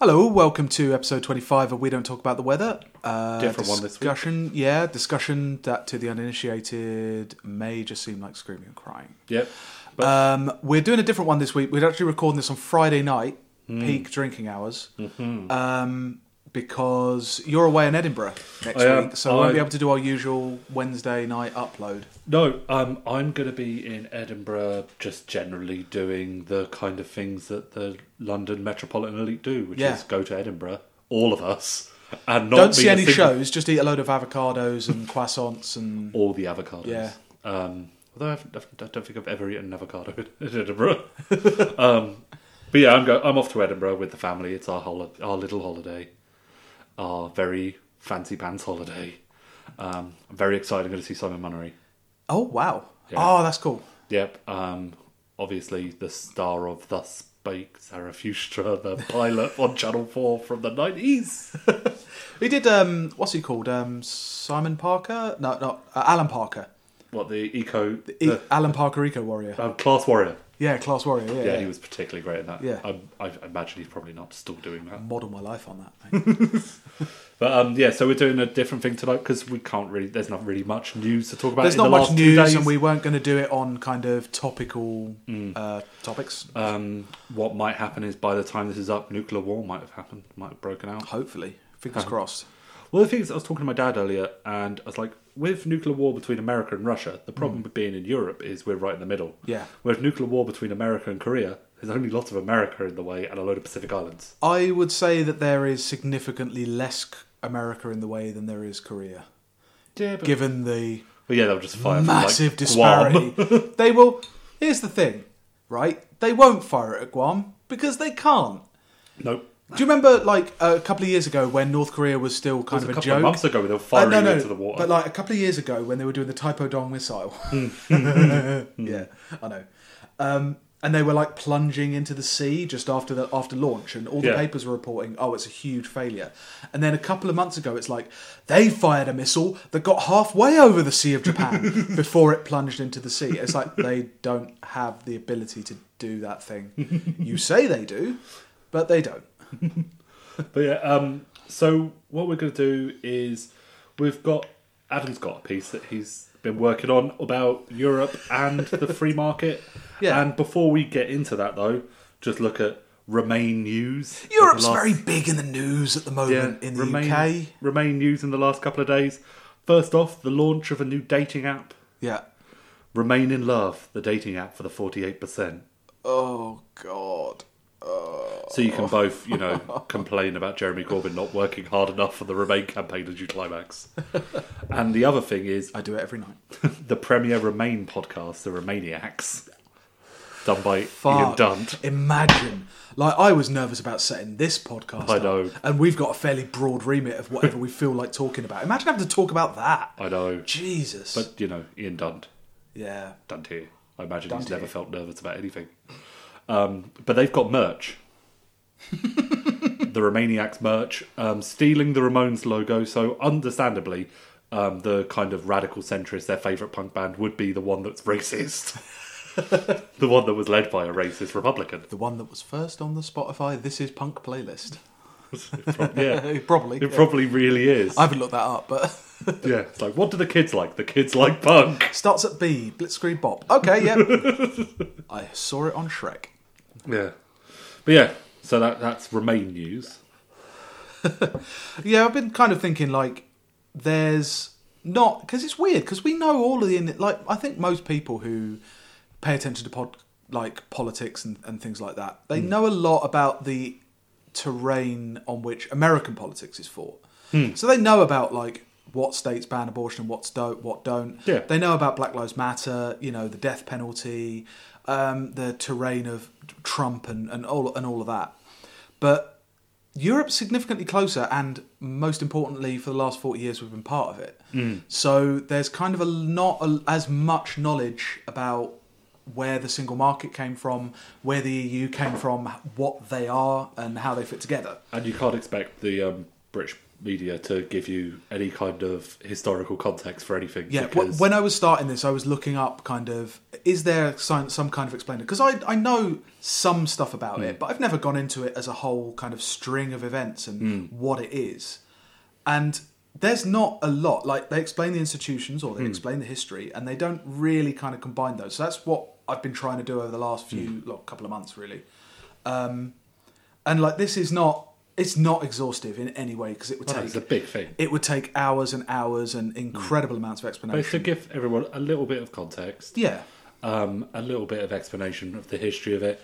Hello, welcome to episode 25 of We Don't Talk About the Weather. Uh, Different one this week. Discussion, yeah, discussion that to the uninitiated may just seem like screaming and crying. Yep. But Um, we're doing a different one this week. We're actually recording this on Friday night, Hmm. peak drinking hours, Mm-hmm. um, because you're away in Edinburgh next I am. week, so we won't be able to do our usual Wednesday night upload. no, um, I'm going to be in Edinburgh just generally doing the kind of things that the London Metropolitan Elite do, which Yeah. is go to Edinburgh, all of us, and not Don't be see a any single- shows, just eat a load of avocados and croissants and All the avocados. Yeah. Um, although I've, I've, I don't think I've ever eaten an avocado in Edinburgh. um, but yeah, I'm go- I'm off to Edinburgh with the family. It's our hol- our little holiday, our very fancy pants holiday. Um, I'm very excited. I'm going to see Simon Munnery. oh wow, Yeah. oh that's cool. Yep. Um, obviously, the star of Thus Spake Zarathustra, the pilot on Channel 4 from the 90s. he did um, what's he called? Um, Simon Parker? No, no, uh, Alan Parker. What, the eco. E- the, Alan Parker, Eco Warrior. um, Class Warrior. Yeah, Class Warrior. Yeah, Yeah, he was particularly great at that. Yeah. I, I imagine he's probably not still doing that. model my life on that. Mate. But um, yeah, so we're doing a different thing tonight because we can't really. There's not really much news to talk about. There's in not the much last two news, days. and we weren't going to do it on kind of topical uh, topics. Um, what might happen is by the time this is up, nuclear war might have happened, might have broken out. Hopefully, fingers Uh-huh. crossed. Well, the thing is, I was talking to my dad earlier, and I was like, with nuclear war between America and Russia, the problem hmm. with being in Europe is we're right in the middle. Yeah. Whereas nuclear war between America and Korea, there's only lots of America in the way and a load of Pacific Islands. I would say that there is significantly less America in the way than there is Korea, Yeah, but given the well, yeah, they'll just fire massive from, like, disparity. they will. Here's the thing, right? They won't fire it at Guam because they can't. nope. Do you remember, like a couple of years ago, when North Korea was still kind of a a, couple joke? of months ago they were Uh, firing no, no, into the water. But like a couple of years ago, when they were doing the Taepodong missile, yeah, I know, um, and they were like plunging into the sea just after the after launch, and all the Yeah. papers were reporting, oh, it's a huge failure. And then a couple of months ago, it's like they fired a missile that got halfway over the Sea of Japan before it plunged into the sea. It's like they don't have the ability to do that thing. You say they do, but they don't. But yeah, um, so what we're going to do is we've got Adam's got a piece that he's been working on about Europe and the free market. Yeah. And before we get into that, though, just look at Remain news. Europe's last- very big in the news at the moment yeah, in the Remain, UK. Remain news in the last couple of days. First off, the launch of a new dating app. Yeah. Remain in Love, the dating app for the forty-eight percent. Oh God. So you can both, you know, complain about Jeremy Corbyn not working hard enough for the Remain campaign as you climax. and the other thing is I do it every night. the premier Remain podcast, The Remainiacs, done by Ian Fuck. Dunt. Imagine. Like I was nervous about setting this podcast. I up, know. And we've got a fairly broad remit of whatever we feel like talking about. Imagine having to talk about that. I know, Jesus. but you know, Ian Dunt, yeah. Dunt here. I imagine Dunt he's never here. felt nervous about anything. Um, but they've got merch. the Remainiacs merch, um, stealing the Ramones logo. So, understandably, um, the kind of radical centrist, their favourite punk band, would be the one that's racist. the one that was led by a racist Republican. The one that was first on the Spotify This Is Punk playlist. yeah, Probably. it yeah. probably really is. I haven't looked that up, but Yeah, it's like, what do the kids like? The kids like punk. starts at B. Blitzkrieg Bop. Okay, yep. I saw it on Shrek. Yeah, but yeah, so that that's Remain news. Yeah, I've been kind of thinking like there's not because it's weird because we know all of the like I think most people who pay attention to pod like politics and, and things like that they hmm. know a lot about the terrain on which American politics is fought. Hmm. So they know about like what states ban abortion and what's don't what don't. Yeah. They know about Black Lives Matter, you know, the death penalty, um, the terrain of Trump and, and all and all of that. But Europe's significantly closer, and most importantly, for the last 40 years, we've been part of it. So there's kind of a not a, as much knowledge about where the single market came from, where the EU came from, what they are, and how they fit together. And you can't expect the um, British media to give you any kind of historical context for anything. Yeah, because- when I was starting this, I was looking up kind of is there some, some kind of explainer because I I know some stuff about Hmm. it, but I've never gone into it as a whole kind of string of events and Hmm. what it is. And there's not a lot. Like they explain the institutions or they Hmm. explain the history, and they don't really kind of combine those. So that's what I've been trying to do over the last few Hmm. like, couple of months, really. Um, and like this is not it's not exhaustive in any way because it would Well, take a big thing. it would take hours and hours and incredible amounts of explanation. But to give everyone a little bit of context, Yeah, um, a little bit of explanation of the history of it,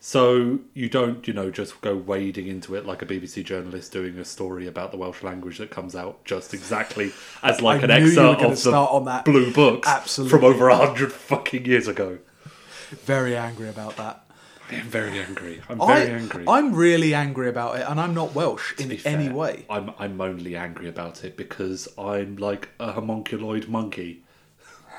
so you don't, you know, just go wading into it like a BBC journalist doing a story about the Welsh language that comes out just exactly as like an excerpt of the on that. blue books Absolutely. from over a hundred fucking years ago. very angry about that. I am very angry. I'm I, very angry. I'm really angry about it, and I'm not Welsh in To be any fair, way. I'm I'm only angry about it because I'm like a homunculoid monkey,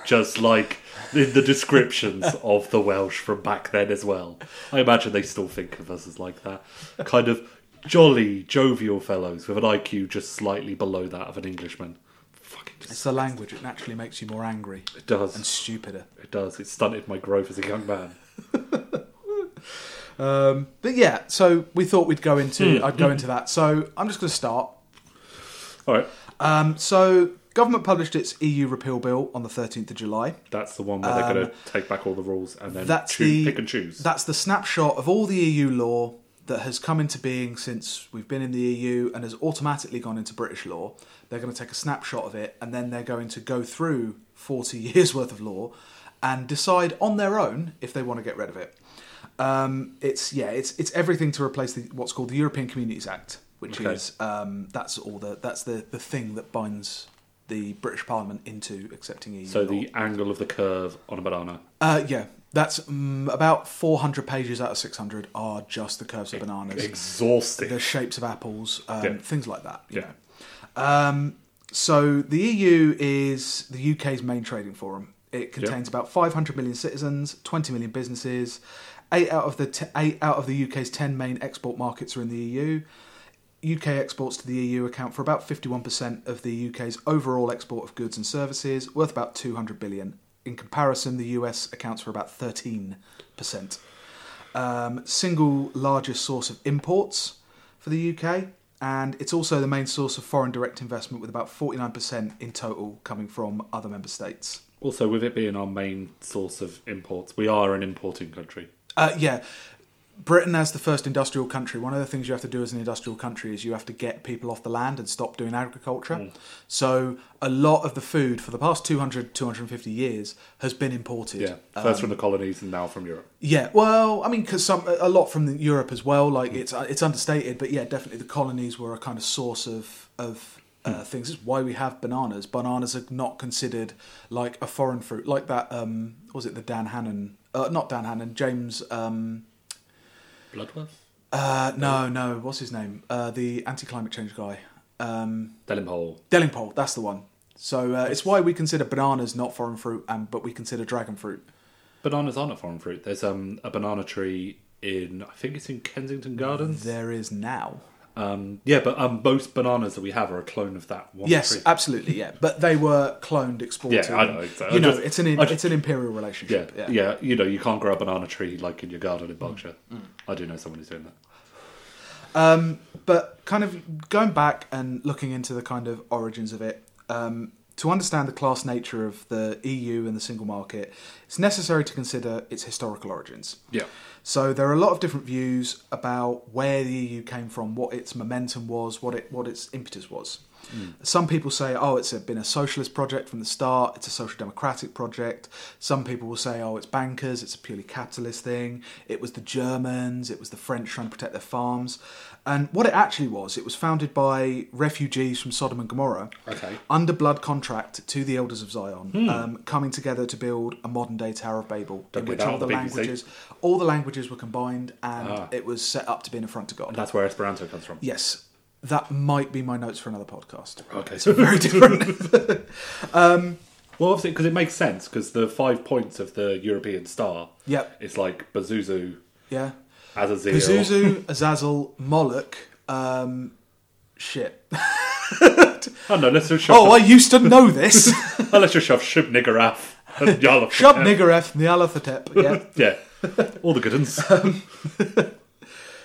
just like in the descriptions of the Welsh from back then as well. I imagine they still think of us as like that, kind of jolly, jovial fellows with an IQ just slightly below that of an Englishman. Fucking It's the language; it naturally makes you more angry it does. and stupider. It does. It stunted my growth as a young man. Um, but yeah, so we thought we'd go into Hmm. I'd go into that. So I'm just going to start. All right, Um, so government published its EU repeal bill on the 13th of July. that's the one where they're going to take back all the rules and then Um, That's choo- the pick and choose. That's the snapshot of all the EU law that has come into being since we've been in the EU and has automatically gone into British law. They're going to take a snapshot of it and then they're going to go through 40 years worth of law and decide on their own if they want to get rid of it. Um, it's yeah, it's it's everything to replace the, what's called the European Communities Act, which Okay. is um, that's all the that's the, the thing that binds the British Parliament into accepting EU. so law. the angle of the curve on a banana. Uh, yeah, that's um, about 400 pages out of 600 are just the curves of bananas, Exhausting. the shapes of apples, um, Yeah. things like that. you Yeah. know. Um, so the EU is the UK's main trading forum. It contains about 500 million citizens, 20 million businesses. Eight out of the t- eight out of the UK's 10 main export markets are in the EU. UK exports to the EU account for about 51% of the UK's overall export of goods and services, worth about 200 billion. In comparison, the US accounts for about 13%. Um, single largest source of imports for the UK, and it's also the main source of foreign direct investment, with about 49% in total coming from other member states. Also, with it being our main source of imports, we are an importing country. Uh, yeah. Britain as the first industrial country, one of the things you have to do as an industrial country is you have to get people off the land and stop doing agriculture. So a lot of the food for the past 200, 250 years has been imported. Yeah, first from the colonies and now from Europe. Yeah, well, I mean, because some a lot from the Europe as well. Like it's it's understated, but yeah, definitely the colonies were a kind of source of of uh, things. It's why we have bananas. Bananas are not considered like a foreign fruit, like that. Um, was it the Dan Hannan? Uh, not Dan Hannan. James. Um, Bloodworth, uh, no, no. What's his name? Uh, the anti-climate change guy. Um. Delingpole. That's the one. So uh, it's why we consider bananas not foreign fruit, and but we consider dragon fruit. Bananas aren't a foreign fruit. There's um, a banana tree in, I think it's in Kensington Gardens. There is now. Um, yeah, but um, most bananas that we have are a clone of that one Yes, tree. absolutely, yeah. But they were cloned, exported. Yeah, I know, exactly. You know, just- it's an just- it's an imperial relationship. yeah, Yeah. You know, you can't grow a banana tree like in your garden in Mm. Berkshire. I do know someone who's doing that. Um, but kind of going back and looking into the kind of origins of it, um, to understand the class nature of the EU and the single market, it's necessary to consider its historical origins. Yeah. So there are a lot of different views about where the EU came from, what its momentum was, what it what its impetus was. Some people say, oh, it's been a socialist project from the start. It's a social democratic project. Some people will say, oh, it's bankers. It's a purely capitalist thing. It was the Germans. It was the French trying to protect their farms. And what it actually was, it was founded by refugees from Sodom and Gomorrah Okay. under blood contract to the elders of Zion, um, coming together to build a modern day Tower of Babel, Don't in which all the BBC. languages, all the languages were combined, and Ah. it was set up to be an affront to God. And that's where Esperanto comes from. yes, that might be my notes for another podcast. Okay. It's very different. Well, obviously, because it makes sense, because the five points of the European star, yep. it's like Bazuzu, Yeah. Azazel. Pazuzu, Azazel, Moloch. Um, shit. Oh no, let's just shove. Oh, I used to know this. oh, let's just shove Shub Niggurath and Yarlath. Shub Niggurath, Nyarlathotep. Yeah. Yeah, all the good ones.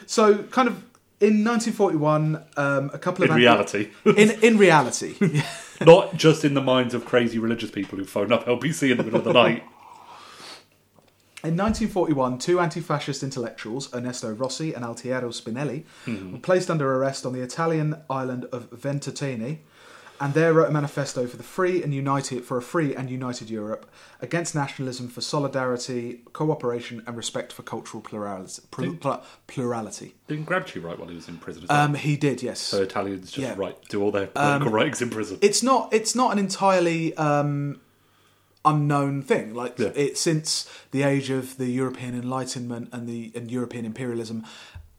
So, kind of in 1941, um, a couple of In reality, in in reality, not just in the minds of crazy religious people who phone up LBC in the middle of the night. In 1941, two anti fascist intellectuals, Ernesto Rossi and Altiero Spinelli, were placed under arrest on the Italian island of Ventotene, and there wrote a manifesto for the free and united for a free and united Europe against nationalism, for solidarity, cooperation, and respect for cultural plurality. pl- pl- plurality. Didn't Gramsci write while he was in prison? As well? Um, he did, yes. so Italians just yeah. Um, write, do all their political writings in prison. it's not it's not an entirely um, unknown thing. Like Yeah. it since the age of the European Enlightenment and the and European imperialism,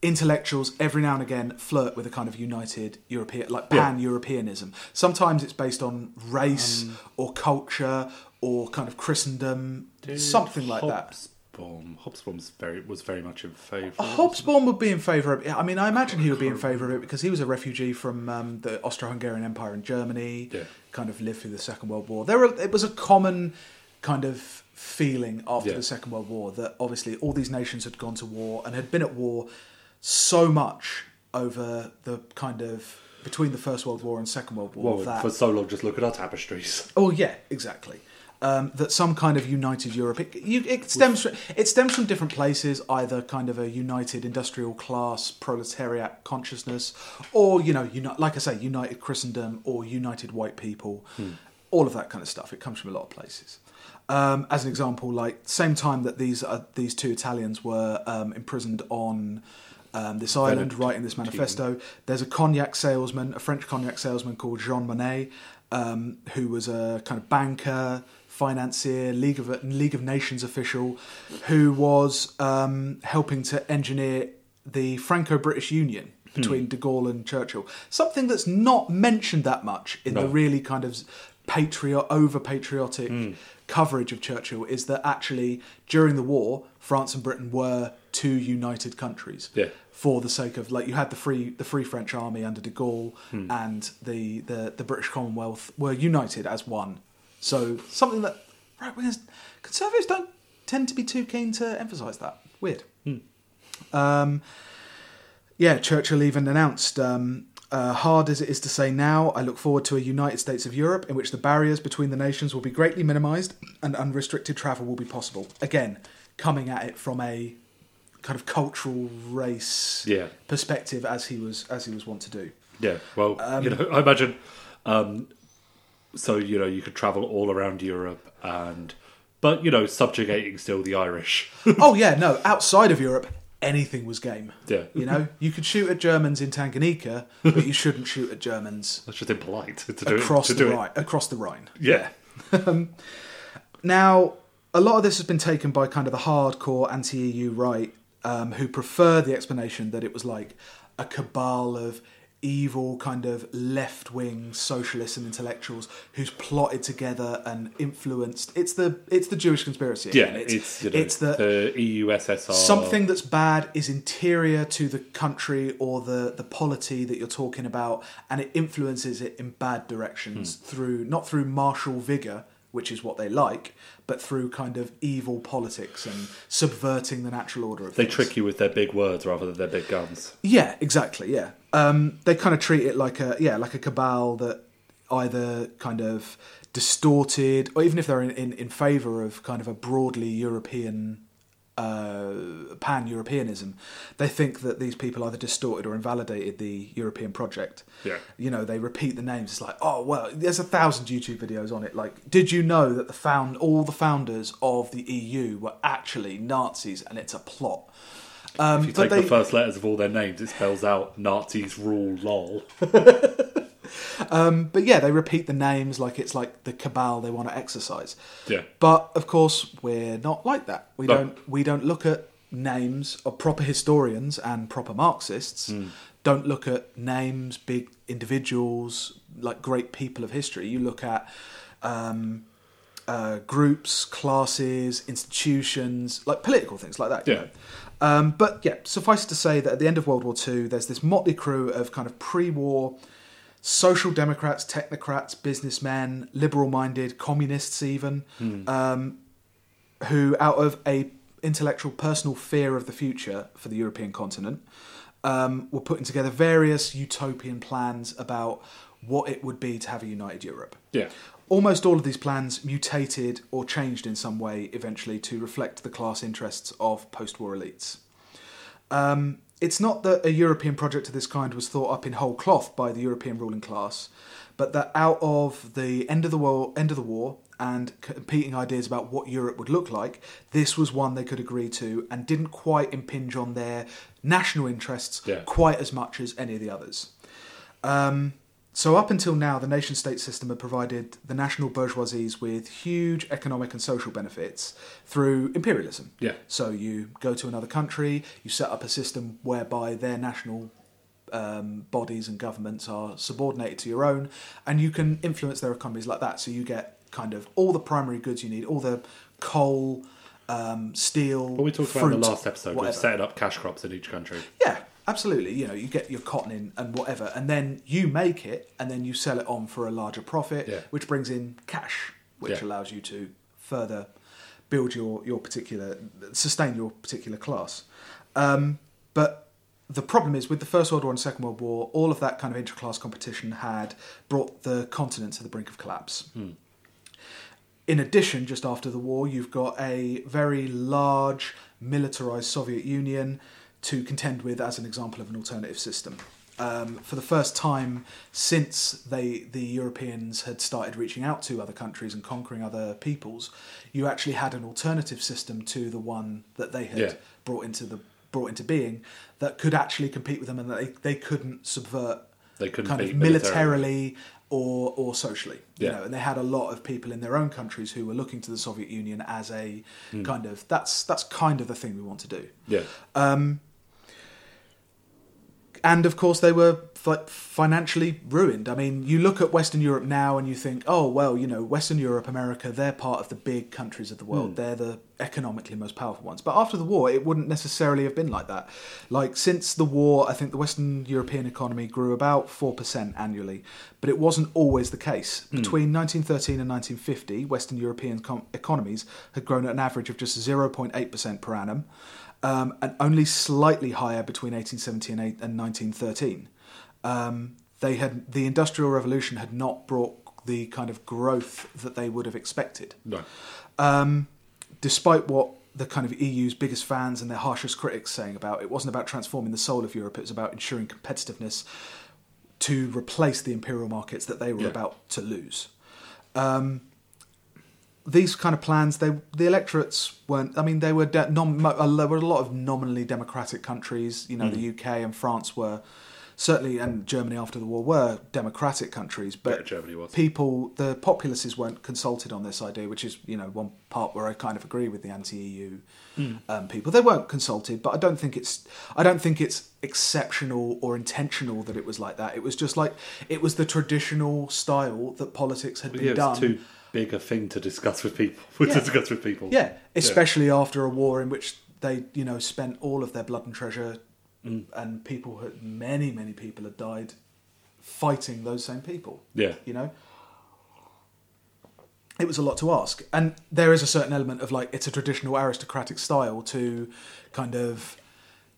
intellectuals every now and again flirt with a kind of united European, like pan Europeanism. Sometimes it's based on race Um, or culture or kind of Christendom, something like that. Hobsbawm. Hobsbawm's very was very much in favour. Hobsbawm would be in favour of it. I mean, I imagine he would be in favour of it because he was a refugee from um, the Austro-Hungarian Empire in Germany. Yeah. Kind of lived through the Second World War. There, were, it was a common kind of feeling after Yeah. the Second World War that obviously all these nations had gone to war and had been at war so much over the kind of between the First World War and Second World War Well, that for so long, just look at our tapestries. Oh yeah, exactly. Um, that some kind of united Europe. It, you, it stems from, it stems from different places, either kind of a united industrial class proletariat consciousness, or you know, uni- like I say, united Christendom or united white people. All of that kind of stuff. It comes from a lot of places. Um, as an example, like same time that these uh, these two Italians were um, imprisoned on um, this island, Benedict- writing this manifesto. There's a cognac salesman, a French cognac salesman called Jean Monnet, um, who was a kind of banker, financier, League of League of Nations official, who was um, helping to engineer the Franco-British Union between De Gaulle and Churchill. Something that's not mentioned that much in the really kind of patriot, over patriotic coverage of Churchill is that actually during the war, France and Britain were two united countries Yeah. for the sake of like you had the free the Free French Army under De Gaulle and the, the the British Commonwealth were united as one. So something that right wingers conservatives don't tend to be too keen to emphasise that. Weird. Um, yeah, Churchill even announced. Um, uh, hard as it is to say now, I look forward to a United States of Europe in which the barriers between the nations will be greatly minimised and unrestricted travel will be possible. Again, coming at it from a kind of cultural race Yeah. perspective, as he was as he was wont to do. Yeah, well, Um, you know, I imagine. Um, so you know, you could travel all around Europe, and but you know, subjugating still the Irish. oh yeah, no, outside of Europe, anything was game. Yeah. you know, you could shoot at Germans in Tanganyika, but you shouldn't shoot at Germans That's just impolite to do across it. To the do Rhine. Across the Rhine. It. Yeah, Now, a lot of this has been taken by kind of the hardcore anti-EU right, um, who prefer the explanation that it was like a cabal of evil kind of left-wing socialists and intellectuals who's plotted together and influenced. It's the it's the Jewish conspiracy. yeah. again. It's you know, it's the the EU SSR. something that's bad is interior to the country or the, the polity that you're talking about and it influences it in bad directions Hmm. through not through martial vigor which is what they like but through kind of evil politics and subverting the natural order of things. They things. trick you with their big words rather than their big guns. Yeah, exactly. Yeah, um, they kind of treat it like a yeah, like a cabal that either kind of distorted, or even if they're in, in, in favour of kind of a broadly European uh, pan Europeanism, they think that these people either distorted or invalidated the European project. Yeah. You know, they repeat the names. It's like, oh well, there's a thousand YouTube videos on it. Like, did you know that the found all the founders of the EU were actually Nazis, and it's a plot. Um, If you take they, the first letters of all their names, it spells out Nazis rule. Lol. Um, but yeah, they repeat the names like it's like the cabal they want to exercise. Yeah. But of course, we're not like that. We No. don't we don't look at names of proper historians and proper Marxists. Hmm. Don't look at names, big individuals, like great people of history. You look at um, uh, groups, classes, institutions, like political things like that. you Yeah. know. Um, but yeah, suffice it to say that at the end of World War II, there's this motley crew of kind of pre-war social democrats, technocrats, businessmen, liberal-minded communists, even um, who, out of a intellectual personal fear of the future for the European continent, um, were putting together various utopian plans about what it would be to have a united Europe. Yeah. Almost all of these plans mutated or changed in some way eventually to reflect the class interests of post war elites. Um, it's not that a European project of this kind was thought up in whole cloth by the European ruling class, but that out of the end of the war, end of the war, and competing ideas about what Europe would look like, this was one they could agree to, and didn't quite impinge on their national interests Yeah. quite as much as any of the others. Um, so up until now, the nation-state system had provided the national bourgeoisies with huge economic and social benefits through imperialism. Yeah. So you go to another country, you set up a system whereby their national um, bodies and governments are subordinated to your own, and you can influence their economies like that. So you get kind of all the primary goods you need, all the coal, um, steel. What we talked about in the last episode whatever. was setting up cash crops in each country. Yeah, absolutely. You know, you get your cotton in and whatever, and then you make it, and then you sell it on for a larger profit, Yeah. which brings in cash, which Yeah. allows you to further build your your particular sustain your particular class. Um, but the problem is with the First World War and Second World War, all of that kind of interclass competition had brought the continent to the brink of collapse. In addition, just after the war, you've got a very large militarized Soviet Union to contend with as an example of an alternative system. Um, for the first time since they the Europeans had started reaching out to other countries and conquering other peoples, you actually had an alternative system to the one that they had Yeah. brought into the brought into being that could actually compete with them and that they, they couldn't subvert They couldn't kind of militarily. militarily or or socially. You Yeah. know, and they had a lot of people in their own countries who were looking to the Soviet Union as a Hmm. kind of that's that's kind of the thing we want to do. Yeah. And of course, they were like financially ruined. I mean, you look at Western Europe now and you think, oh well, you know, Western Europe, America, they're part of the big countries of the world. Hmm. They're the economically most powerful ones. But after the war, it wouldn't necessarily have been like that. Like since the war, I think the Western European economy grew about four percent annually, but it wasn't always the case. Hmm. Between 1913 and 1950, Western European com- economies had grown at an average of just 0.8 percent per annum. Um, and only slightly higher between 1870 and, eight, and 1913 um, they had the industrial revolution had not brought the kind of growth that they would have expected. No. Um, despite what the kind of EU's biggest fans and their harshest critics saying about it wasn't about transforming the soul of Europe; it was about ensuring competitiveness to replace the imperial markets that they were Yeah. about to lose. Um, these kind of plans, they the electorates weren't. I mean, they were de- nom, uh, there were a lot of nominally democratic countries. You know, the UK and France were certainly, and Germany after the war were democratic countries. But Yeah, Germany was. people, the populaces weren't consulted on this idea, which is you know one part where I kind of agree with the anti-EU um, people. They weren't consulted, but I don't think it's I don't think it's exceptional or intentional that it was like that. It was just like it was the traditional style that politics had been Yeah, done. It's too big a thing to discuss with people. to discuss with people. Yeah, especially after a war in which they, you know, spent all of their blood and treasure, mm. and people, had, many, many people had died fighting those same people. Yeah. You know, it was a lot to ask, and there is a certain element of like it's a traditional aristocratic style to kind of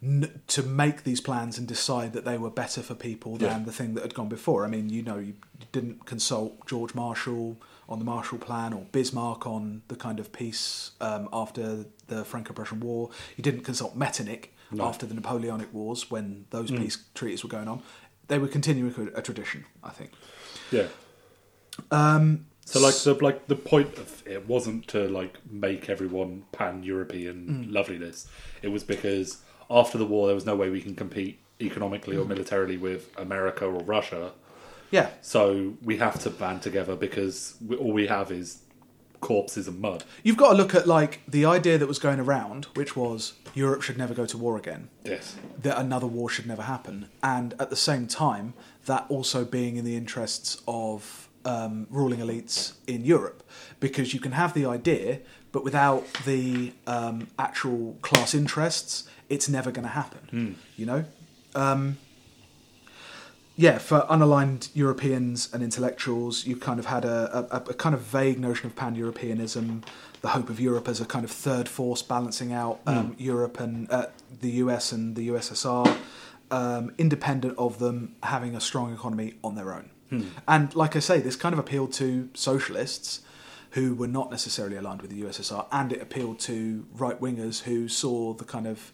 n- to make these plans and decide that they were better for people than Yeah. the thing that had gone before. I mean, you know, you didn't consult George Marshall on the Marshall Plan or Bismarck on the kind of peace um, after the Franco-Prussian War. You didn't consult Metternich No. after the Napoleonic Wars when those peace treaties were going on. They were continuing a, tradition, I think. Yeah. Um, So like the like the point of it wasn't to like make everyone pan Mm. European loveliness. It was because after the war there was no way we can compete economically or Mm. militarily with America or Russia. Yeah, So we have to band together because we, all we have is corpses and mud. You've got to look at like the idea that was going around, which was Europe should never go to war again, Yes. that another war should never happen, and at the same time, that also being in the interests of um, ruling elites in Europe, because you can have the idea, but without the um, actual class interests, it's never going to happen. You know. Um, yeah, for unaligned Europeans and intellectuals, you kind of had a, a, a kind of vague notion of pan Europeanism, the hope of Europe as a kind of third force balancing out um, Europe and uh, the US and the USSR, um, independent of them having a strong economy on their own. And like I say, this kind of appealed to socialists who were not necessarily aligned with the USSR, and it appealed to right wingers who saw the kind of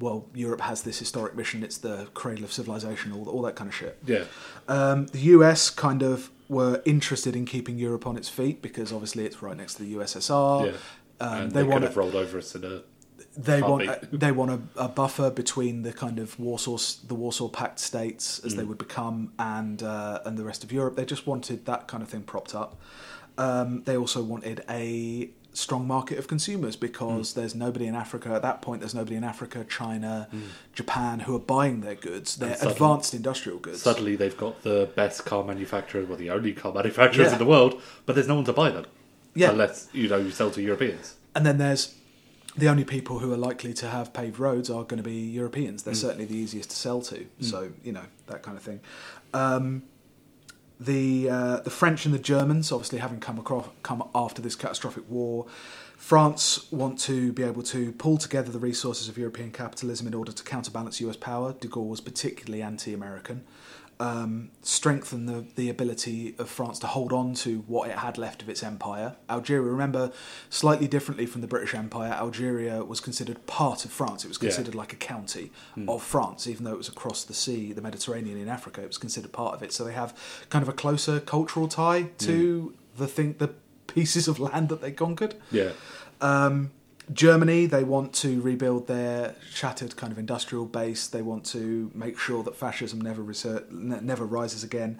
well, Europe has this historic mission; it's the cradle of civilization, all, all that kind of shit. Yeah. Um, the US kind of were interested in keeping Europe on its feet because obviously it's right next to the USSR. Yeah. Um, they they, want have rolled over us in a. they want heartbeat. they want a, a buffer between the kind of Warsaw the Warsaw Pact states as Mm. they would become and uh, and the rest of Europe. They just wanted that kind of thing propped up. Um, they also wanted a strong market of consumers because Mm. there's nobody in Africa at that point. There's nobody in Africa, China, Japan who are buying their goods. They're Mm. suddenly- advanced industrial goods. Suddenly, they've got the best car manufacturers, well, the only car manufacturers Yeah. in the world, but there's no one to buy them. Yeah. Unless, you know, you sell to Europeans. And then there's the only people who are likely to have paved roads are going to be Europeans. Mm. They're certainly the easiest to sell to. So you know that kind of thing. Um, the uh, the French and the Germans, obviously having come across come after this catastrophic war, France want to be able to pull together the resources of European capitalism in order to counterbalance U.S. power. De Gaulle was particularly anti-American. Um, strengthen the, the ability of France to hold on to what it had left of its empire. Algeria, remember, slightly differently from the British Empire, Algeria was considered part of France. It was Yeah. considered like a county of France, even though it was across the sea, the Mediterranean in Africa. It was considered part of it. So they have kind of a closer cultural tie to the thing, the pieces of land that they conquered. Yeah. Um, Germany, they want to rebuild their shattered kind of industrial base. They want to make sure that fascism never reser- never rises again,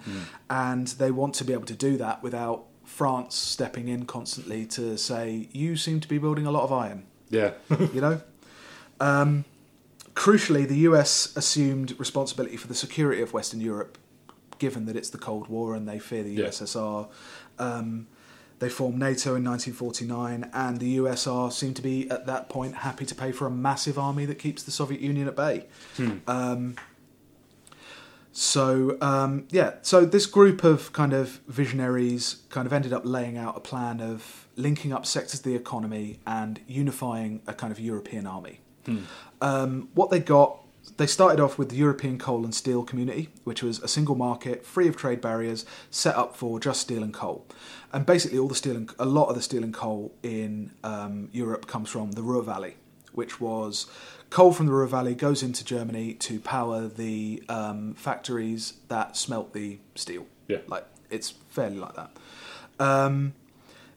and they want to be able to do that without France stepping in constantly to say, "You seem to be building a lot of iron." Yeah. you know. Um, crucially, the US assumed responsibility for the security of Western Europe, given that it's the Cold War and they fear the Yeah. USSR. Um, they formed NATO in 1949, and the USR seemed to be at that point happy to pay for a massive army that keeps the Soviet Union at bay. Um, so um, yeah, so this group of kind of visionaries kind of ended up laying out a plan of linking up sectors of the economy and unifying a kind of European army. Um, what they got, they started off with the European coal and steel community, which was a single market, free of trade barriers, set up for just steel and coal. And basically, all the steel and a lot of the steel and coal in um, Europe comes from the Ruhr Valley, which was coal from the Ruhr Valley goes into Germany to power the um, factories that smelt the steel. Yeah. like it's fairly like that. Um,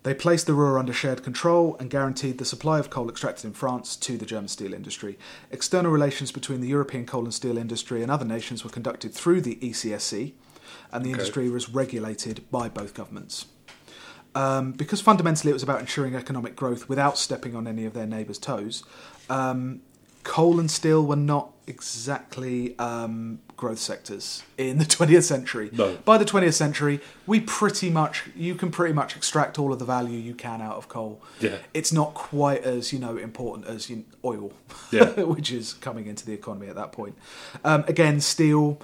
they placed the Ruhr under shared control and guaranteed the supply of coal extracted in France to the German steel industry. External relations between the European coal and steel industry and other nations were conducted through the ECSC, and the Okay. industry was regulated by both governments. Um, because fundamentally it was about ensuring economic growth without stepping on any of their neighbours' toes, um, coal and steel were not exactly um, growth sectors in the 20th century. No. By the 20th century, we pretty much, you can pretty much extract all of the value you can out of coal. Yeah. It's not quite as, you know, important as oil, Yeah. which is coming into the economy at that point. Um, again, steel,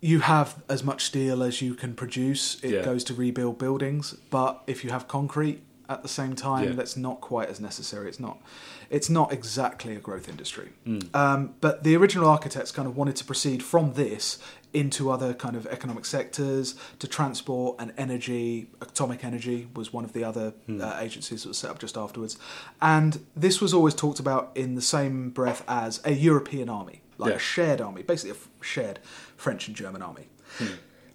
you have as much steel as you can produce. It Yeah. goes to rebuild buildings, but if you have concrete at the same time, Yeah. that's not quite as necessary. It's not. It's not exactly a growth industry. Hmm. Um, but the original architects kind of wanted to proceed from this into other kind of economic sectors to transport and energy. Atomic Energy was one of the other Hmm. uh, agencies that was set up just afterwards, and this was always talked about in the same breath as a European army, like Yeah. a shared army, basically a f- shared French and German army. Hmm.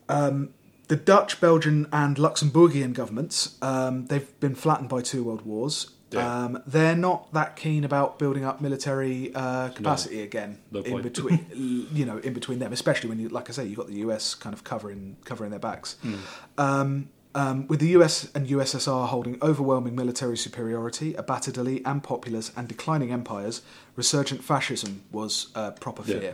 Um, the Dutch, Belgian, and Luxembourgian governments, um, they've been flattened by two world wars. Yeah. Um, they're not that keen about building up military uh, capacity again No in between, you know, in between them, especially when you, like I say, you've got the US kind of covering covering their backs. Hmm. Um, um, with the US and USSR holding overwhelming military superiority, a battered elite and populace and declining empires, resurgent fascism was a proper Yeah.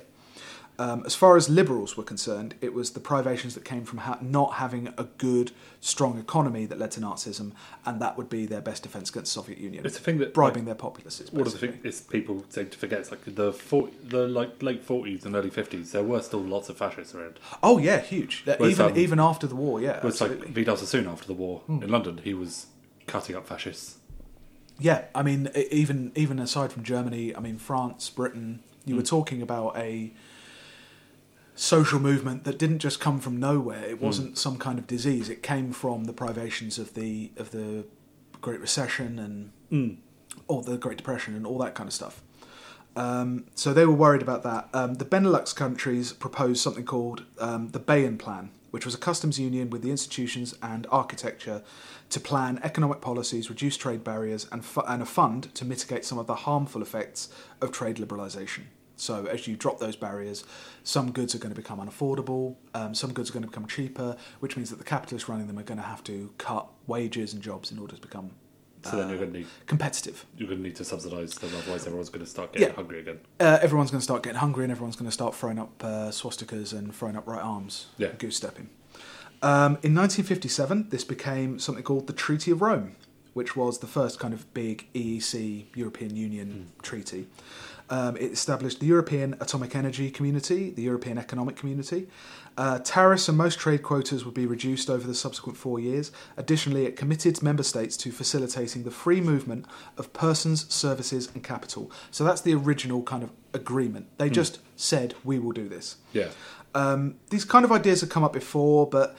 Um, as far as liberals were concerned, it was the privations that came from ha- not having a good, strong economy that led to Nazism, and that would be their best defense against the Soviet Union. It's a thing that bribing their populaces. One of the things is people seem to forget. It's like the 40, the like late forties and early fifties. There were still lots of fascists around. Oh yeah, huge. Even um, even after the war, yeah, it's like. Vidal Sassoon after the war Hmm. in London. He was cutting up fascists. Yeah, I mean, even even aside from Germany, I mean France, Britain, you were talking about a social movement that didn't just come from nowhere. It wasn't some kind of disease. It came from the privations of the of the Great Recession and Mm. or the Great Depression and all that kind of stuff. Um, so they were worried about that. Um, the Benelux countries proposed something called um, the Beyen Plan, which was a customs union with the institutions and architecture to plan economic policies, reduce trade barriers, and, fu- and a fund to mitigate some of the harmful effects of trade liberalisation. So as you drop those barriers, some goods are going to become unaffordable, um, some goods are going to become cheaper, which means that the capitalists running them are going to have to cut wages and jobs in order to become So then uh, you're going to need competitive. you're going to need to subsidise them. Otherwise, everyone's going to start getting Yeah. hungry again. uh, everyone's going to start getting hungry and everyone's going to start throwing up uh, swastikas and throwing up right arms, Yeah. goose stepping. Um, in 1957, this became something called the Treaty of Rome, which was the first kind of big EEC European Union treaty. Um, it established the European Atomic Energy Community, the European Economic Community. Uh, tariffs and most trade quotas would be reduced over the subsequent four years. Additionally, it committed member states to facilitating the free movement of persons, services, and capital. So that's the original kind of agreement. They just said, we will do this. Yeah. Um, these kind of ideas had come up before, but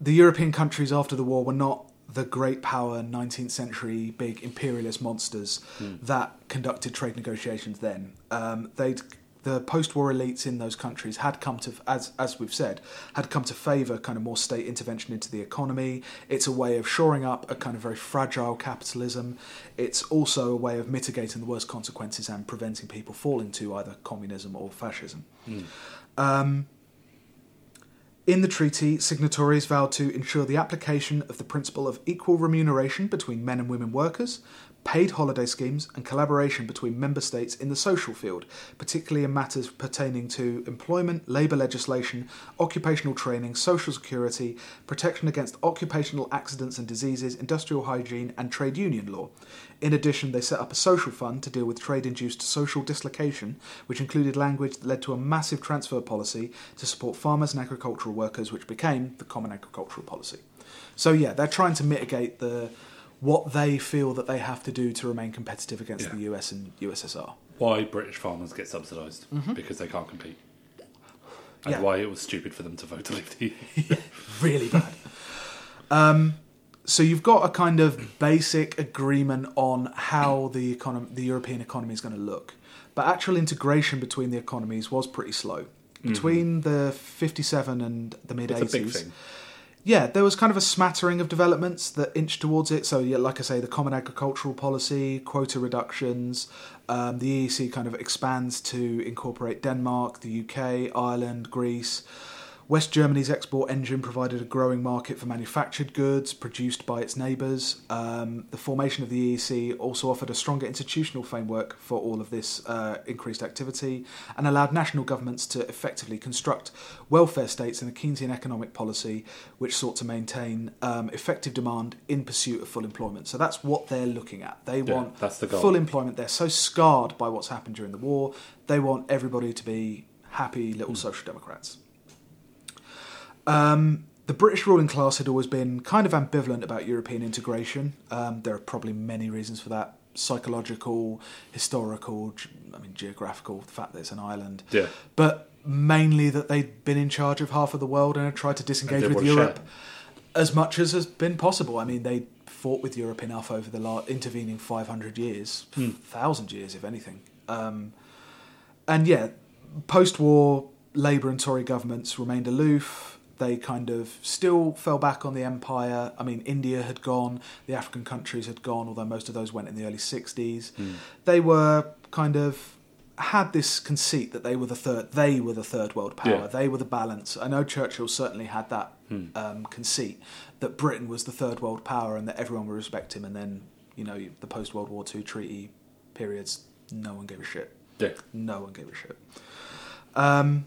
the European countries after the war were not the great power 19th century big imperialist monsters that conducted trade negotiations then. Um, they'd the post-war elites in those countries had come to, as as we've said, had come to favour kind of more state intervention into the economy. It's a way of shoring up a kind of very fragile capitalism. It's also a way of mitigating the worst consequences and preventing people falling to either communism or fascism. Um, in the treaty, signatories vowed to ensure the application of the principle of equal remuneration between men and women workers, paid holiday schemes, and collaboration between member states in the social field, particularly in matters pertaining to employment, labour legislation, occupational training, social security, protection against occupational accidents and diseases, industrial hygiene, and trade union law. In addition, they set up a social fund to deal with trade induced social dislocation, which included language that led to a massive transfer policy to support farmers and agricultural workers, which became the Common Agricultural Policy. So, yeah, they're trying to mitigate the what they feel that they have to do to remain competitive against Yeah. the US and USSR. Why British farmers get subsidised because they can't compete, and Yeah. why it was stupid for them to vote to leave the EU. really bad. Um, so you've got a kind of basic agreement on how the economy, the European economy is going to look, but actual integration between the economies was pretty slow. Between the 57 and the mid 80s, It's a big thing. yeah, there was kind of a smattering of developments that inched towards it. So, yeah, like I say, the Common Agricultural Policy, quota reductions, um, the EEC kind of expands to incorporate Denmark, the UK, Ireland, Greece. West Germany's export engine provided a growing market for manufactured goods produced by its neighbours. Um, the formation of the EEC also offered a stronger institutional framework for all of this uh, increased activity and allowed national governments to effectively construct welfare states in a Keynesian economic policy which sought to maintain um, effective demand in pursuit of full employment. So that's what they're looking at. They Yeah, want the full employment. They're so scarred by what's happened during the war. They want everybody to be happy little social democrats. Um, the British ruling class had always been kind of ambivalent about European integration. Um, there are probably many reasons for that psychological, historical, I mean, geographical, the fact that it's an island. Yeah. But mainly that they'd been in charge of half of the world and had tried to disengage with Europe as much as has been possible. I mean, they fought with Europe enough over the la- intervening 500 years, Hmm. 1,000 years, if anything. Um, and yeah, post war, Labour and Tory governments remained aloof. They kind of still fell back on the empire. I mean, India had gone, the African countries had gone, although most of those went in the early 60s. They were kind of had this conceit that they were the third they were the third world power Yeah. they were the balance i know churchill certainly had that um, conceit that britain was the third world power and that everyone would respect him and then you know the post world war ii treaty periods no one gave a shit Yeah. no one gave a shit. Um,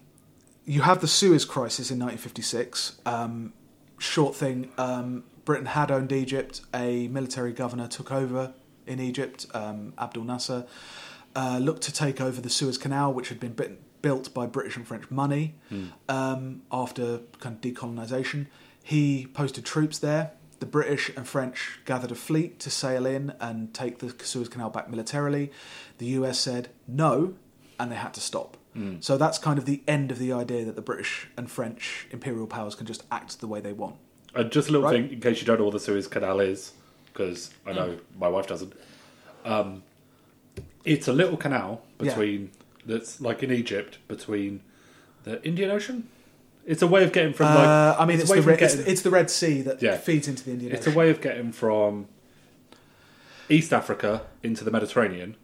you have the Suez Crisis in 1956. Um, short thing um, Britain had owned Egypt, a military governor took over in Egypt, um, Abdel Nasser, uh, looked to take over the Suez Canal, which had been bit- built by British and French money um, after kind of decolonisation. He posted troops there. The British and French gathered a fleet to sail in and take the Suez Canal back militarily. The US said no, and they had to stop. So that's kind of the end of the idea that the British and French imperial powers can just act the way they want. And just a little Right. thing, in case you don't know what the Suez Canal is, because I know my wife doesn't. Um, it's a little canal Yeah. between that's like in Egypt between the Indian Ocean. It's a way of getting from like. Uh, I mean, it's, way the Red, it's, getting- it's the Red Sea that Yeah. feeds into the Indian it's a way of getting from East Africa into the Mediterranean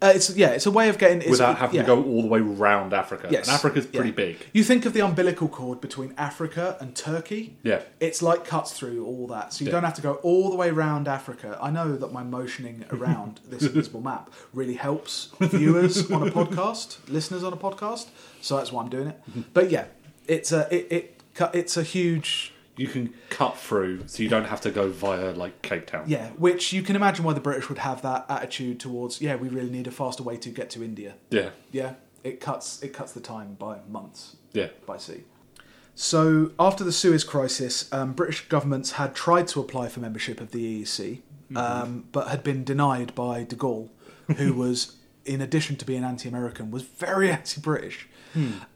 Uh, it's yeah, it's a way of getting it's, without having yeah. to go all the way round Africa. Yes. And Africa's pretty Yeah. big. You think of the umbilical cord between Africa and Turkey. Yeah. It's like cuts through all that. So you Yeah. don't have to go all the way around Africa. I know that my motioning around this invisible map really helps viewers on a podcast, listeners on a podcast. So that's why I'm doing it. But yeah, it's a it, it it's a huge You can cut through, so you don't have to go via like Cape Town. yeah, which you can imagine why the British would have that attitude towards yeah, we really need a faster way to get to India. Yeah. Yeah, it cuts it cuts the time by months. Yeah. by sea. So after the Suez Crisis, um, British governments had tried to apply for membership of the EEC, um, but had been denied by De Gaulle, who was, in addition to being anti-American, was very anti-British,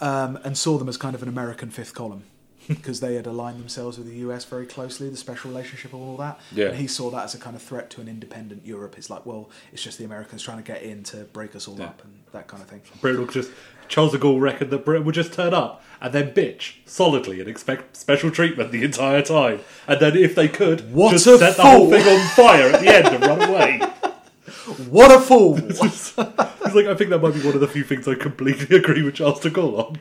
um, and saw them as kind of an American fifth column. Because they had aligned themselves with the US very closely, the special relationship and all that. Yeah. And he saw that as a kind of threat to an independent Europe. It's like, well, it's just the Americans trying to get in to break us all Yeah. up and that kind of thing. Britain would just Charles de Gaulle reckoned that Britain would just turn up and then bitch solidly and expect special treatment the entire time, and then if they could, What just set the whole thing on fire at the end and run away. What a fool! It's like I think that might be one of the few things I completely agree with Charles de Gaulle on.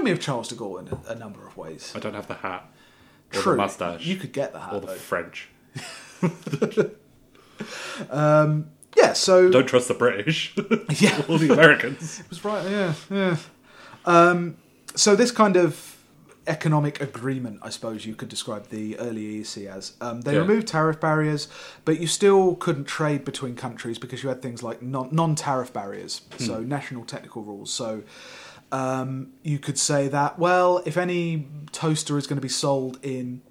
Remind me of Charles de Gaulle in a, a number of ways. I don't have the hat or True, the mustache You could get that. or the though. French. yeah. So Don't trust the British yeah, or the Americans. it was right. Yeah, yeah. Um, so this kind of economic agreement, I suppose you could describe the early EEC as. Um, they Yeah. removed tariff barriers, but you still couldn't trade between countries because you had things like non- non-tariff barriers, so national technical rules. So. Um, you could say that well, if any toaster is going to be sold in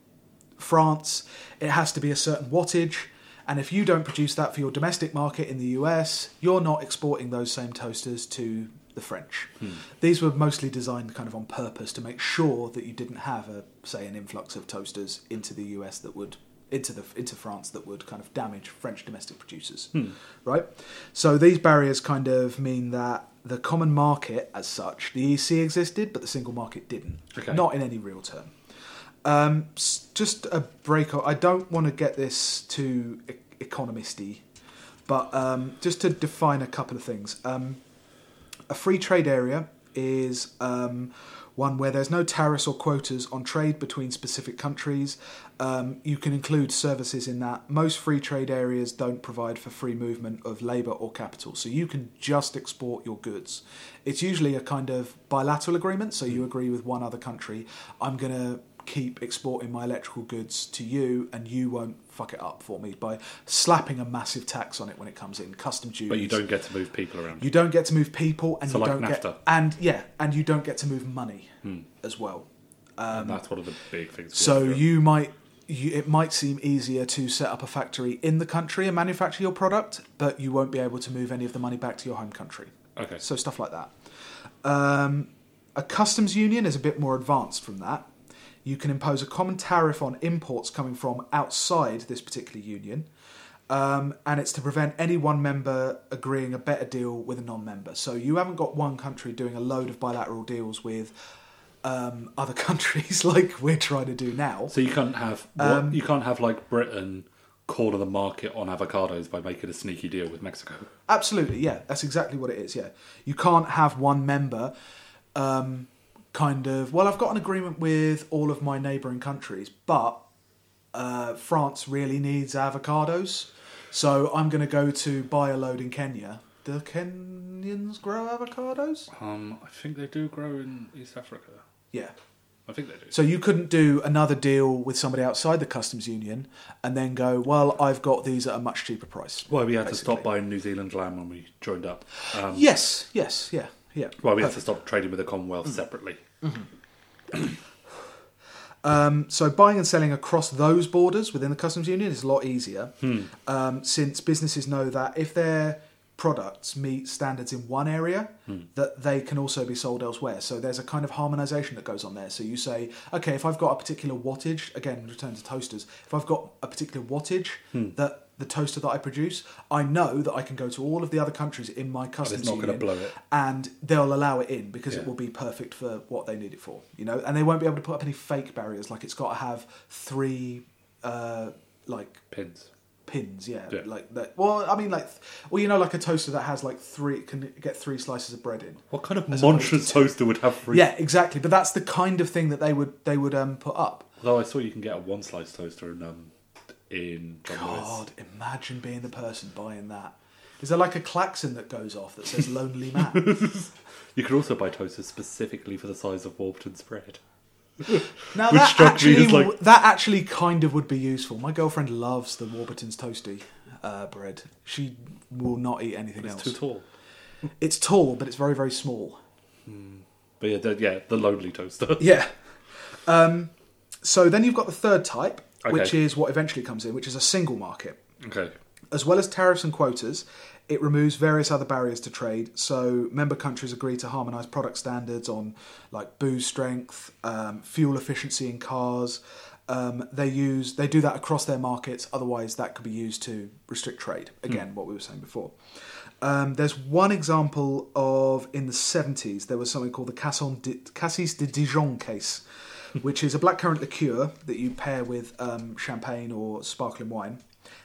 France, it has to be a certain wattage. And if you don't produce that for your domestic market in the US, you're not exporting those same toasters to the French. These were mostly designed kind of on purpose to make sure that you didn't have a say an influx of toasters into the US that would into the into France that would kind of damage French domestic producers. Right? So these barriers kind of mean that the common market as such, the EC existed, but the single market didn't. Okay. Not in any real term. Um, just a break. I don't want to get this too e- economisty, but um, just to define a couple of things. Um, a free trade area is um, one where there's no tariffs or quotas on trade between specific countries. Um, you can include services in that. Most free trade areas don't provide for free movement of labour or capital, so you can just export your goods. It's usually a kind of bilateral agreement, so you agree with one other country, I'm going to keep exporting my electrical goods to you and you won't fuck it up for me by slapping a massive tax on it when it comes in custom duties But you don't get to move people around. you don't get to move people, and So you like don't NAFTA. get and yeah, and you don't get to move money as well. and that's one of the big things. So you might, you, it might seem easier to set up a factory in the country and manufacture your product, but you won't be able to move any of the money back to your home country. okay. So stuff like that. Um, a customs union is a bit more advanced from that. You can impose a common tariff on imports coming from outside this particular union, um, and it's to prevent any one member agreeing a better deal with a non-member. So you haven't got one country doing a load of bilateral deals with um, other countries like we're trying to do now. So you can't have what, Um, you can't have like Britain corner the market on avocados by making a sneaky deal with Mexico. Absolutely, yeah, that's exactly what it is. Yeah, you can't have one member, um, kind of. Well, I've got an agreement with all of my neighbouring countries, but uh, France really needs avocados, so I'm going to go to buy a load in Kenya. do Kenyans grow avocados? Um, I think they do grow in East Africa. Yeah. I think they do. So you couldn't do another deal with somebody outside the customs union and then go, well, I've got these at a much cheaper price. Well, we had to stop buying New Zealand lamb when we joined up. Um, Yes, yes, yeah, yeah. Well, we had to stop trading with the Commonwealth separately. Um, so buying and selling across those borders within the customs union is a lot easier, um, since businesses know that if their products meet standards in one area, that they can also be sold elsewhere. So there's a kind of harmonisation that goes on there. So you say, okay, if I've got a particular wattage, again, return to toasters. If I've got a particular wattage that the toaster that I produce, I know that I can go to all of the other countries in my customs not union and they'll allow it in because Yeah. it will be perfect for what they need it for, you know. And they won't be able to put up any fake barriers like it's got to have three, uh, like Pins. pins, yeah, Yeah. like that. Well, I mean, like, well, you know, like a toaster that has like three can get three slices of bread in. What kind of monstrous toaster would have three? Yeah, exactly. But that's the kind of thing that they would they would um put up. Although I saw you can get a one slice toaster in um, in John Lewis. God, imagine being the person buying that. Is there like a klaxon that goes off that says "Lonely Man"? You could also buy toasters specifically for the size of Warburton's bread. Now that actually like- that actually kind of would be useful. My girlfriend loves the Warburton's toasty uh, bread. She will not eat anything It's else. too tall. It's tall, but it's very very small. But yeah, the, yeah, the lonely toaster. Yeah. Um, so then you've got the third type, which is what eventually comes in, which is a single market. Okay. As well as tariffs and quotas, it removes various other barriers to trade. So member countries agree to harmonise product standards on like booze strength, um, fuel efficiency in cars. Um, they use they do that across their markets. Otherwise, that could be used to restrict trade. Again, what we were saying before. Um, there's one example of in the 70s there was something called the Cassis de Dijon case, which is a blackcurrant liqueur that you pair with um, champagne or sparkling wine.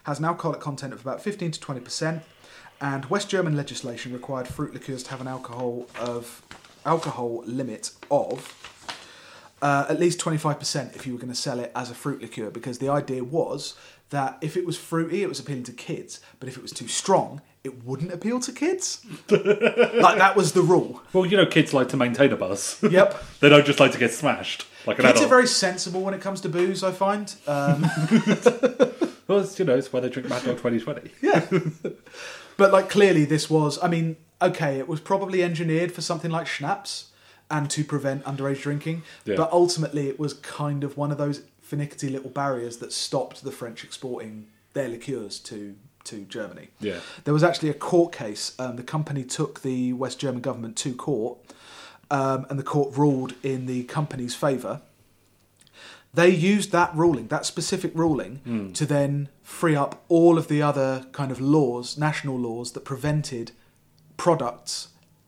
Has an alcoholic content of about 15 to 20 percent, and West German legislation required fruit liqueurs to have an alcohol of alcohol limit of uh, at least 25% if you were going to sell it as a fruit liqueur. Because the idea was that if it was fruity it was appealing to kids. But if it was too strong it wouldn't appeal to kids. Like that was the rule. Well, you know, kids like to maintain a buzz. yep. They don't just like to get smashed like an kids are very sensible when it comes to booze i find um, Well, it's, you know, it's why they drink Mad Dog 2020. yeah but like clearly this was i mean okay it was probably engineered for something like schnapps and to prevent underage drinking Yeah. but ultimately it was kind of one of those finicky little barriers that stopped the french exporting their liqueurs to to germany Yeah. there was actually a court case um, the company took the west german government to court um, and the court ruled in the company's favour they used that ruling, that specific ruling, to then free up all of the other kind of laws, national laws that prevented products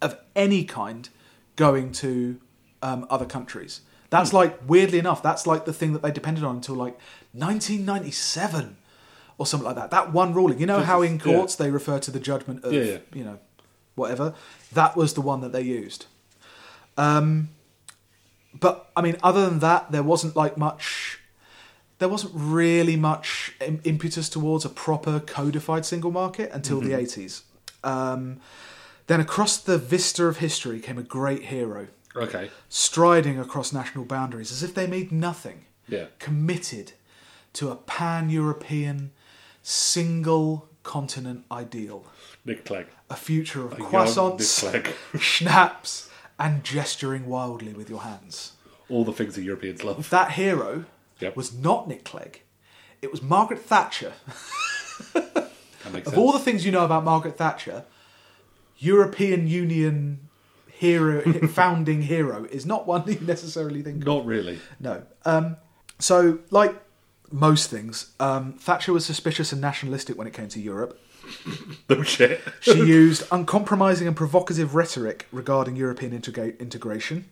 of any kind going to um, other countries. That's like weirdly enough, that's like the thing that they depended on until like 1997 or something like that. That one ruling. You know how in Yeah. courts they refer to the judgment of Yeah, yeah. you know whatever. That was the one that they used. Um, but I mean, other than that, there wasn't like much. There wasn't really much im- impetus towards a proper codified single market until the eighties. Um, then across the vista of history came a great hero, Okay. striding across national boundaries as if they made nothing, Yeah. committed to a pan-European, single continent ideal, Nick Clegg. a future of croissants, Nick Clegg. schnapps, and gesturing wildly with your hands. All the things that Europeans love. That hero Yep. was not Nick Clegg. It was Margaret Thatcher. That makes Of sense. all the things you know about Margaret Thatcher, European Union hero, founding hero, is not one you necessarily think of. Not really. No. Um, so, like most things, um, Thatcher was suspicious and nationalistic when it came to Europe. No shit. She used uncompromising and provocative rhetoric regarding European integra- integration.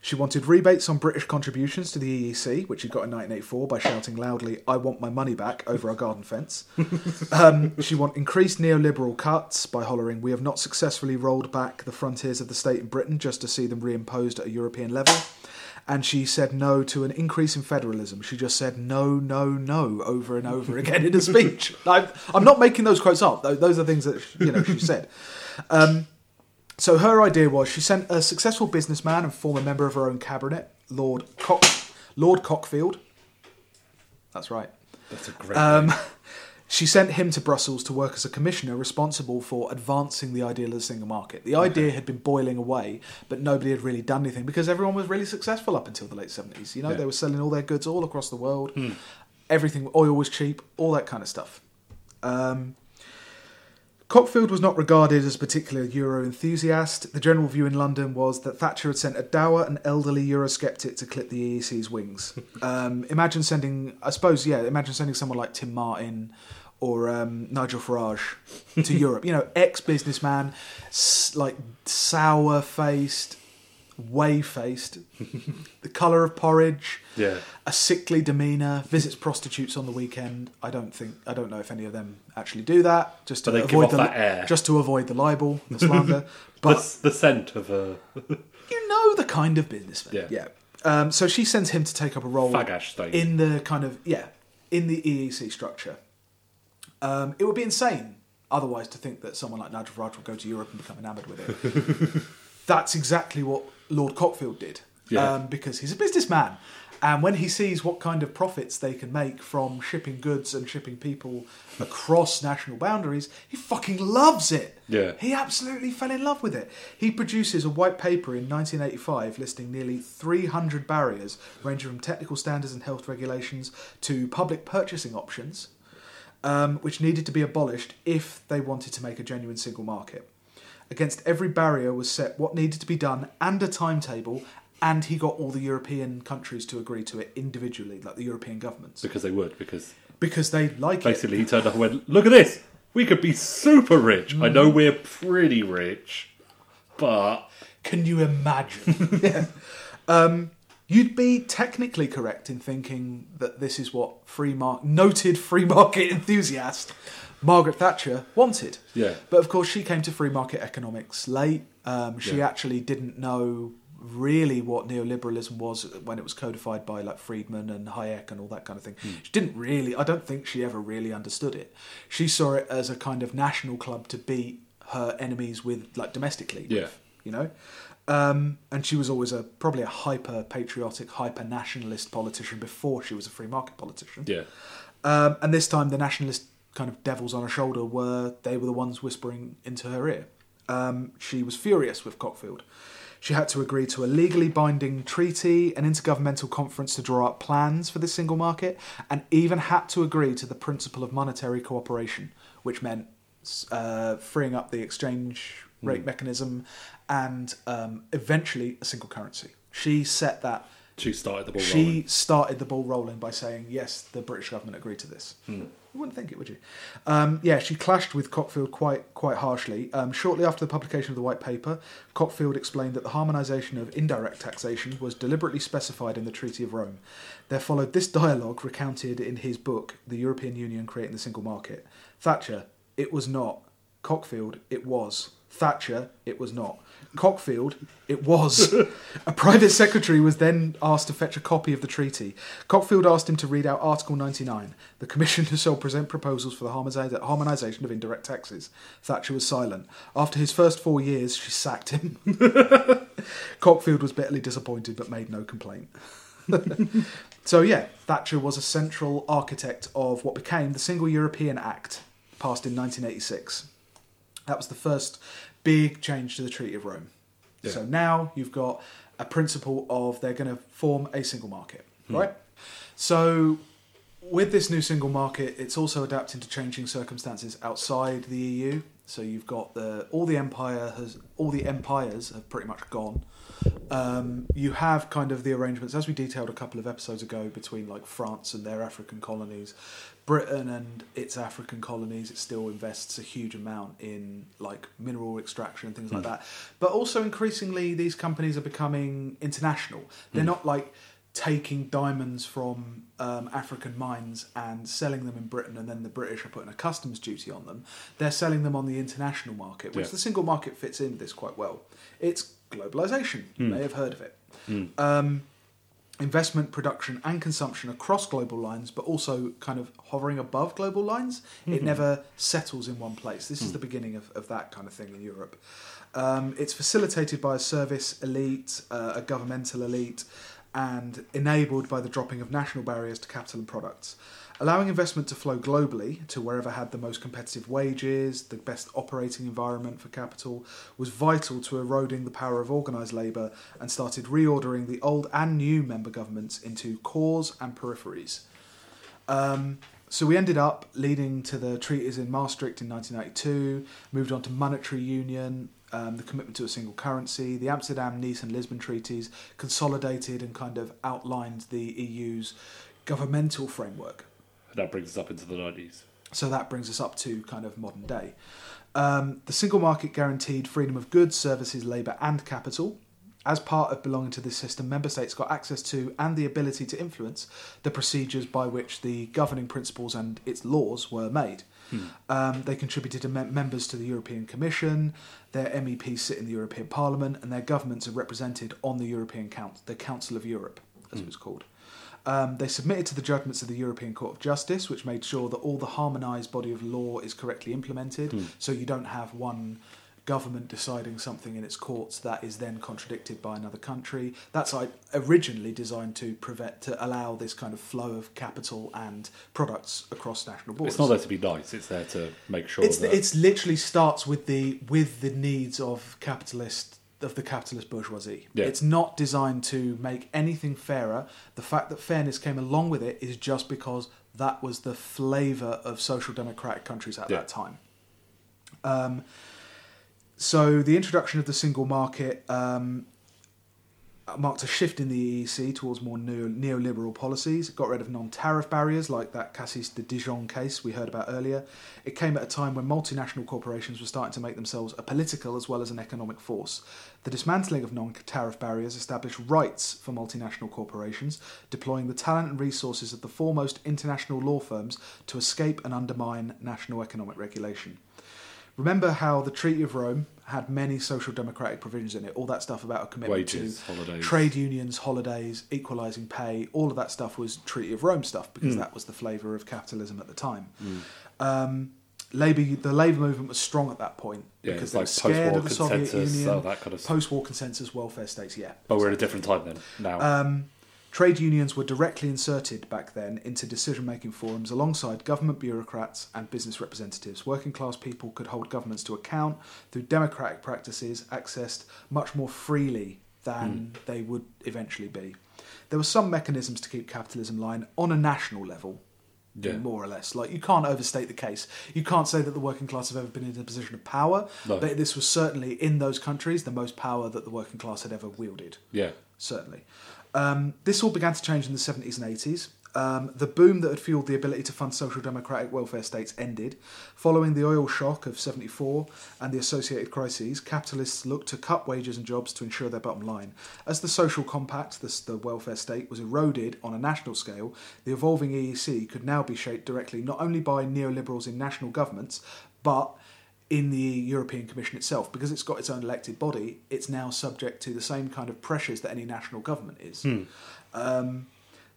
She wanted rebates on British contributions to the EEC, which she got in 1984 by shouting loudly, I want my money back over our garden fence. Um, she wanted increased neoliberal cuts by hollering, We have not successfully rolled back the frontiers of the state in Britain just to see them reimposed at a European level. And she said no to an increase in federalism. She just said no, no, no over and over again in a speech. I'm, I'm not making those quotes up. Those are things that you know she said. Um, so her idea was she sent a successful businessman and former member of her own cabinet, Lord Cock, Lord Cockfield. That's right. That's a great. Um. She sent him to Brussels to work as a commissioner responsible for advancing the ideal of the single market. The idea had been boiling away, but nobody had really done anything because everyone was really successful up until the late 70s. You know, Yeah. they were selling all their goods all across the world. Everything, oil was cheap, all that kind of stuff. Um, Cockfield was not regarded as a particular Euro enthusiast. The general view in London was that Thatcher had sent a dour and elderly Eurosceptic to clip the EEC's wings. Um, imagine sending, I suppose, yeah, imagine sending someone like Tim Martin or um, Nigel Farage to Europe. You know, ex businessman, like sour faced, whey faced, the colour of porridge yeah. a sickly demeanour, visits prostitutes on the weekend. I don't think I don't know if any of them actually do that. Just to avoid the that air. just to avoid the libel, the slander. But the scent of a you know the kind of businessman. Yeah. yeah. Um, so she sends him to take up a role in the kind of yeah in the EEC structure. Um, it would be insane otherwise to think that someone like Nigel Farage would go to Europe and become enamoured with it. That's exactly what Lord Cockfield did Yeah. um, because he's a businessman. And when he sees what kind of profits they can make from shipping goods and shipping people across national boundaries, he fucking loves it. Yeah. He absolutely fell in love with it. He produces a white paper in 1985 listing nearly 300 barriers ranging from technical standards and health regulations to public purchasing options, um, which needed to be abolished if they wanted to make a genuine single market. Against every barrier was set what needed to be done and a timetable, and he got all the European countries to agree to it individually, like the European governments, because they would. Because because they like it. basically he turned up and went, "Look at this. We could be super rich. I Mm. know we're pretty rich, but Can you imagine? yeah. Um, you'd be technically correct in thinking that this is what free mar- noted free market enthusiast Margaret Thatcher wanted. Yeah. But of course, she came to free market economics late. Um, she Yeah. actually didn't know really what neoliberalism was when it was codified by like Friedman and Hayek and all that kind of thing. Hmm. She didn't really. I don't think she ever really understood it. She saw it as a kind of national club to beat her enemies with, like domestically. with, Yeah. you know. Um, and she was always a probably a hyper patriotic, hyper nationalist politician before she was a free market politician. yeah, Um, and this time, the nationalist kind of devils on her shoulder were they were the ones whispering into her ear. Um, she was furious with Cockfield. She had to agree to a legally binding treaty, an intergovernmental conference to draw up plans for the single market, and even had to agree to the principle of monetary cooperation, which meant uh, freeing up the exchange rate mechanism and um, eventually a single currency. She set that she started the ball she rolling. started the ball rolling by saying, yes, the British government agreed to this. You wouldn't think it, would you? Um, yeah, she clashed with Cockfield quite quite harshly. Um, shortly after the publication of the white paper, Cockfield explained that the harmonisation of indirect taxation was deliberately specified in the Treaty of Rome. There followed this dialogue recounted in his book, The European Union Creating the Single Market. Thatcher, it was not. Cockfield, it was. Thatcher, it was not. Cockfield, it was. a private secretary was then asked to fetch a copy of the treaty. Cockfield asked him to read out Article 99. The Commission shall present proposals for the harmonisation of indirect taxes. Thatcher was silent. After his first four years, she sacked him. Cockfield was bitterly disappointed but made no complaint. so, yeah, Thatcher was a central architect of what became the Single European Act, passed in 1986. That was the first big change to the Treaty of Rome. Yeah. So now you've got a principle of they're going to form a single market, hmm. right? So with this new single market, it's also adapting to changing circumstances outside the EU. So you've got the all the empire has all the empires have pretty much gone. Um, you have kind of the arrangements as we detailed a couple of episodes ago between like France and their African colonies, Britain and its African colonies. It still invests a huge amount in like mineral extraction and things like that. But also increasingly, these companies are becoming international. They're not like taking diamonds from um, African mines and selling them in Britain, and then the British are putting a customs duty on them. They're selling them on the international market, which Yeah. the single market fits in this quite well. It's globalization. You may have heard of it. Um, investment, production, and consumption across global lines, but also kind of hovering above global lines. It never settles in one place. This is the beginning of, of that kind of thing in Europe. Um, it's facilitated by a service elite, uh, a governmental elite, and enabled by the dropping of national barriers to capital and products. Allowing investment to flow globally to wherever had the most competitive wages, the best operating environment for capital, was vital to eroding the power of organised labour and started reordering the old and new member governments into cores and peripheries. Um, so we ended up leading to the treaties in Maastricht in 1992, moved on to monetary union, um, the commitment to a single currency, the Amsterdam, Nice, and Lisbon treaties consolidated and kind of outlined the EU's governmental framework. That brings us up into the 90s. So that brings us up to kind of modern day. Um, the single market guaranteed freedom of goods, services, labour, and capital. As part of belonging to this system, member states got access to and the ability to influence the procedures by which the governing principles and its laws were made. Um, they contributed to mem- members to the European Commission. Their MEPs sit in the European Parliament, and their governments are represented on the European Council, the Council of Europe, as it was called. Um, they submitted to the judgments of the European Court of Justice, which made sure that all the harmonised body of law is correctly implemented. So you don't have one government deciding something in its courts that is then contradicted by another country. That's originally designed to prevent to allow this kind of flow of capital and products across national borders. It's not there to be nice, it's there to make sure It's that. it's literally starts with the with the needs of capitalist of the capitalist bourgeoisie. Yeah. It's not designed to make anything fairer. The fact that fairness came along with it is just because that was the flavour of social democratic countries at Yeah. that time. Um, so the introduction of the single market um, marked a shift in the EEC towards more neo- neoliberal policies. It got rid of non-tariff barriers like that Cassis de Dijon case we heard about earlier. It came at a time when multinational corporations were starting to make themselves a political as well as an economic force. The dismantling of non-tariff barriers established rights for multinational corporations, deploying the talent and resources of the foremost international law firms to escape and undermine national economic regulation. Remember how the Treaty of Rome had many social democratic provisions in it, all that stuff about a commitment Wages, to holidays. trade unions, holidays, equalising pay, all of that stuff was Treaty of Rome stuff because Mm. that was the flavour of capitalism at the time. Um, Labour, the Labour movement was strong at that point Yeah, because they were scared of the post-war Soviet consensus, Union, kind of post-war consensus, welfare states. Yeah, But we're in a different time then, now. um, trade unions were directly inserted back then into decision making forums alongside government bureaucrats and business representatives. Working class people could hold governments to account through democratic practices accessed much more freely than hmm. they would eventually be. There were some mechanisms to keep capitalism line on a national level. Yeah. More or less, like you can't overstate the case. You can't say that the working class have ever been in a position of power, No. but this was certainly in those countries the most power that the working class had ever wielded yeah. certainly. Um, this all began to change in the 70s and 80s. Um, the boom that had fueled the ability to fund social democratic welfare states ended. Following the oil shock of 74 and the associated crises, capitalists looked to cut wages and jobs to ensure their bottom line. As the social compact, the, the welfare state, was eroded on a national scale, the evolving EEC could now be shaped directly not only by neoliberals in national governments, but in the European Commission itself, because it's got its own elected body, it's now subject to the same kind of pressures that any national government is. Um,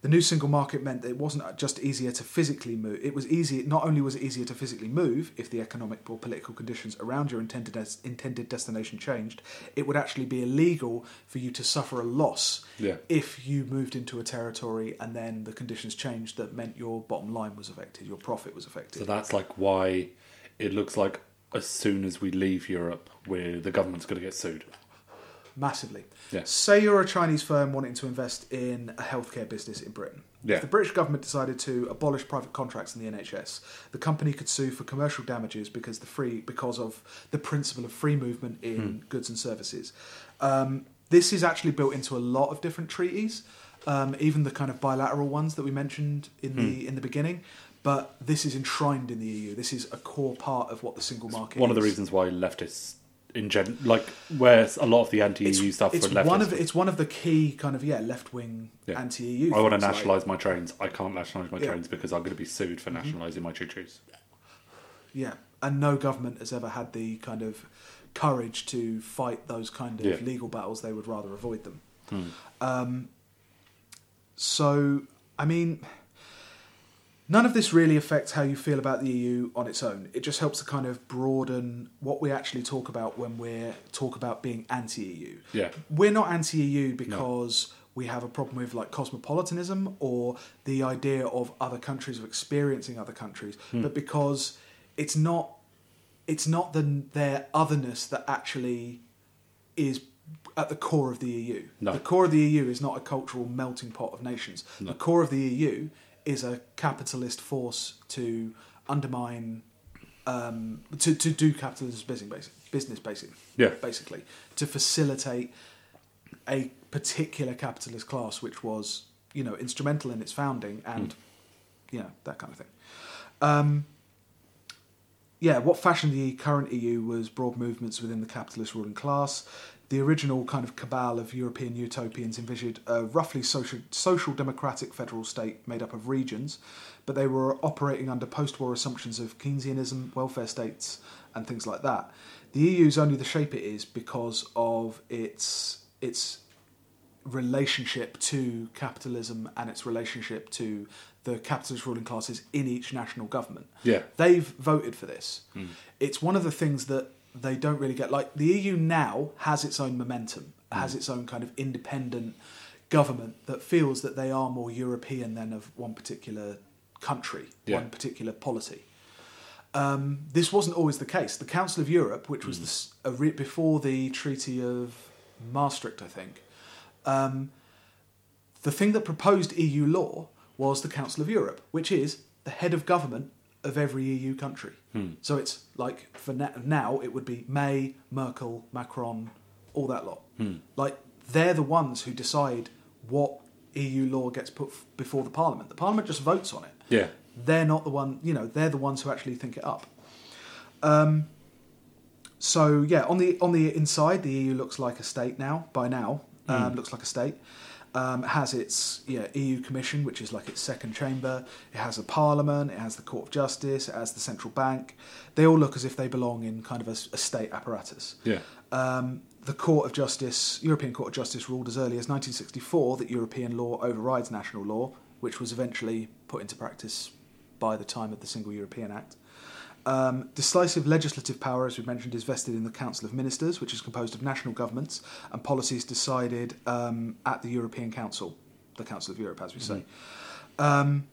the new single market meant that it wasn't just easier to physically move. It was easy. Not only was it easier to physically move if the economic or political conditions around your intended des- intended destination changed, it would actually be illegal for you to suffer a loss Yeah. if you moved into a territory and then the conditions changed that meant your bottom line was affected, your profit was affected. So that's like why it looks like as soon as we leave Europe, the government's going to get sued. massively. Yeah. Say you're a Chinese firm wanting to invest in a healthcare business in Britain. Yeah. If the British government decided to abolish private contracts in the NHS, the company could sue for commercial damages because the free because of the principle of free movement in Hmm. goods and services. Um, this is actually built into a lot of different treaties, um, even the kind of bilateral ones that we mentioned in Hmm. the in the beginning. But this is enshrined in the EU. This is a core part of what the single market. One of the reasons why leftists, in gen, like where a lot of the anti-EU stuff it's for leftists, one of it's one of the key kind of yeah left wing Yeah. anti-EU. I want to things, like- nationalise my trains. I can't nationalise my Yeah. trains because I'm going to be sued for nationalising my choo-choos. yeah, and no government has ever had the kind of courage to fight those kind of Yeah. legal battles. They would rather avoid them. Hmm. Um, so, I mean, none of this really affects how you feel about the EU on its own. It just helps to kind of broaden what we actually talk about when we talk about being anti-EU. Yeah. We're not anti-EU because we have a problem with like cosmopolitanism or the idea of other countries of experiencing other countries, Hmm. but because it's not it's not the their otherness that actually is at the core of the EU. No. The core of the EU is not a cultural melting pot of nations. The core of the EU is a capitalist force to undermine, um, to, to do capitalist business, basic, business basic, Yeah. basically, to facilitate a particular capitalist class which was, you know, instrumental in its founding and, you know, that kind of thing. Um, yeah, what fashioned the current EU was broad movements within the capitalist ruling class. The original kind of cabal of European utopians envisioned a roughly social, social democratic federal state made up of regions, but they were operating under post war assumptions of Keynesianism, welfare states, and things like that. The EU is only the shape it is because of its its relationship to capitalism and its relationship to the capitalist ruling classes in each national government. Yeah. They've voted for this. Hmm. It's one of the things that they don't really get. Like the EU now has its own momentum, has its own kind of independent government that feels that they are more European than of one particular country, Yeah. one particular polity. Um, this wasn't always the case. The Council of Europe, which was the s a re- before the Treaty of Maastricht, I think, um, the thing that proposed EU law was the Council of Europe, which is the head of government of every EU country. So it's like for na- now, it would be May, Merkel, Macron, all that lot. Like they're the ones who decide what EU law gets put f- before the Parliament. The Parliament just votes on it Yeah. they're not the one you know they're the ones who actually think it up um, so yeah on the on the inside the eu looks like a state now by now um, looks like a state um, has its yeah, EU Commission, which is like its second chamber. It has a parliament. It has the Court of Justice. It has the central bank. They all look as if they belong in kind of a state apparatus. Yeah. Um, the Court of Justice, European Court of Justice, ruled as early as 1964 that European law overrides national law, which was eventually put into practice by the time of the Single European Act. Um, decisive legislative power, as we mentioned, is vested in the Council of Ministers, which is composed of national governments and policies decided um, at the European Council, the Council of Europe, as we say. Um,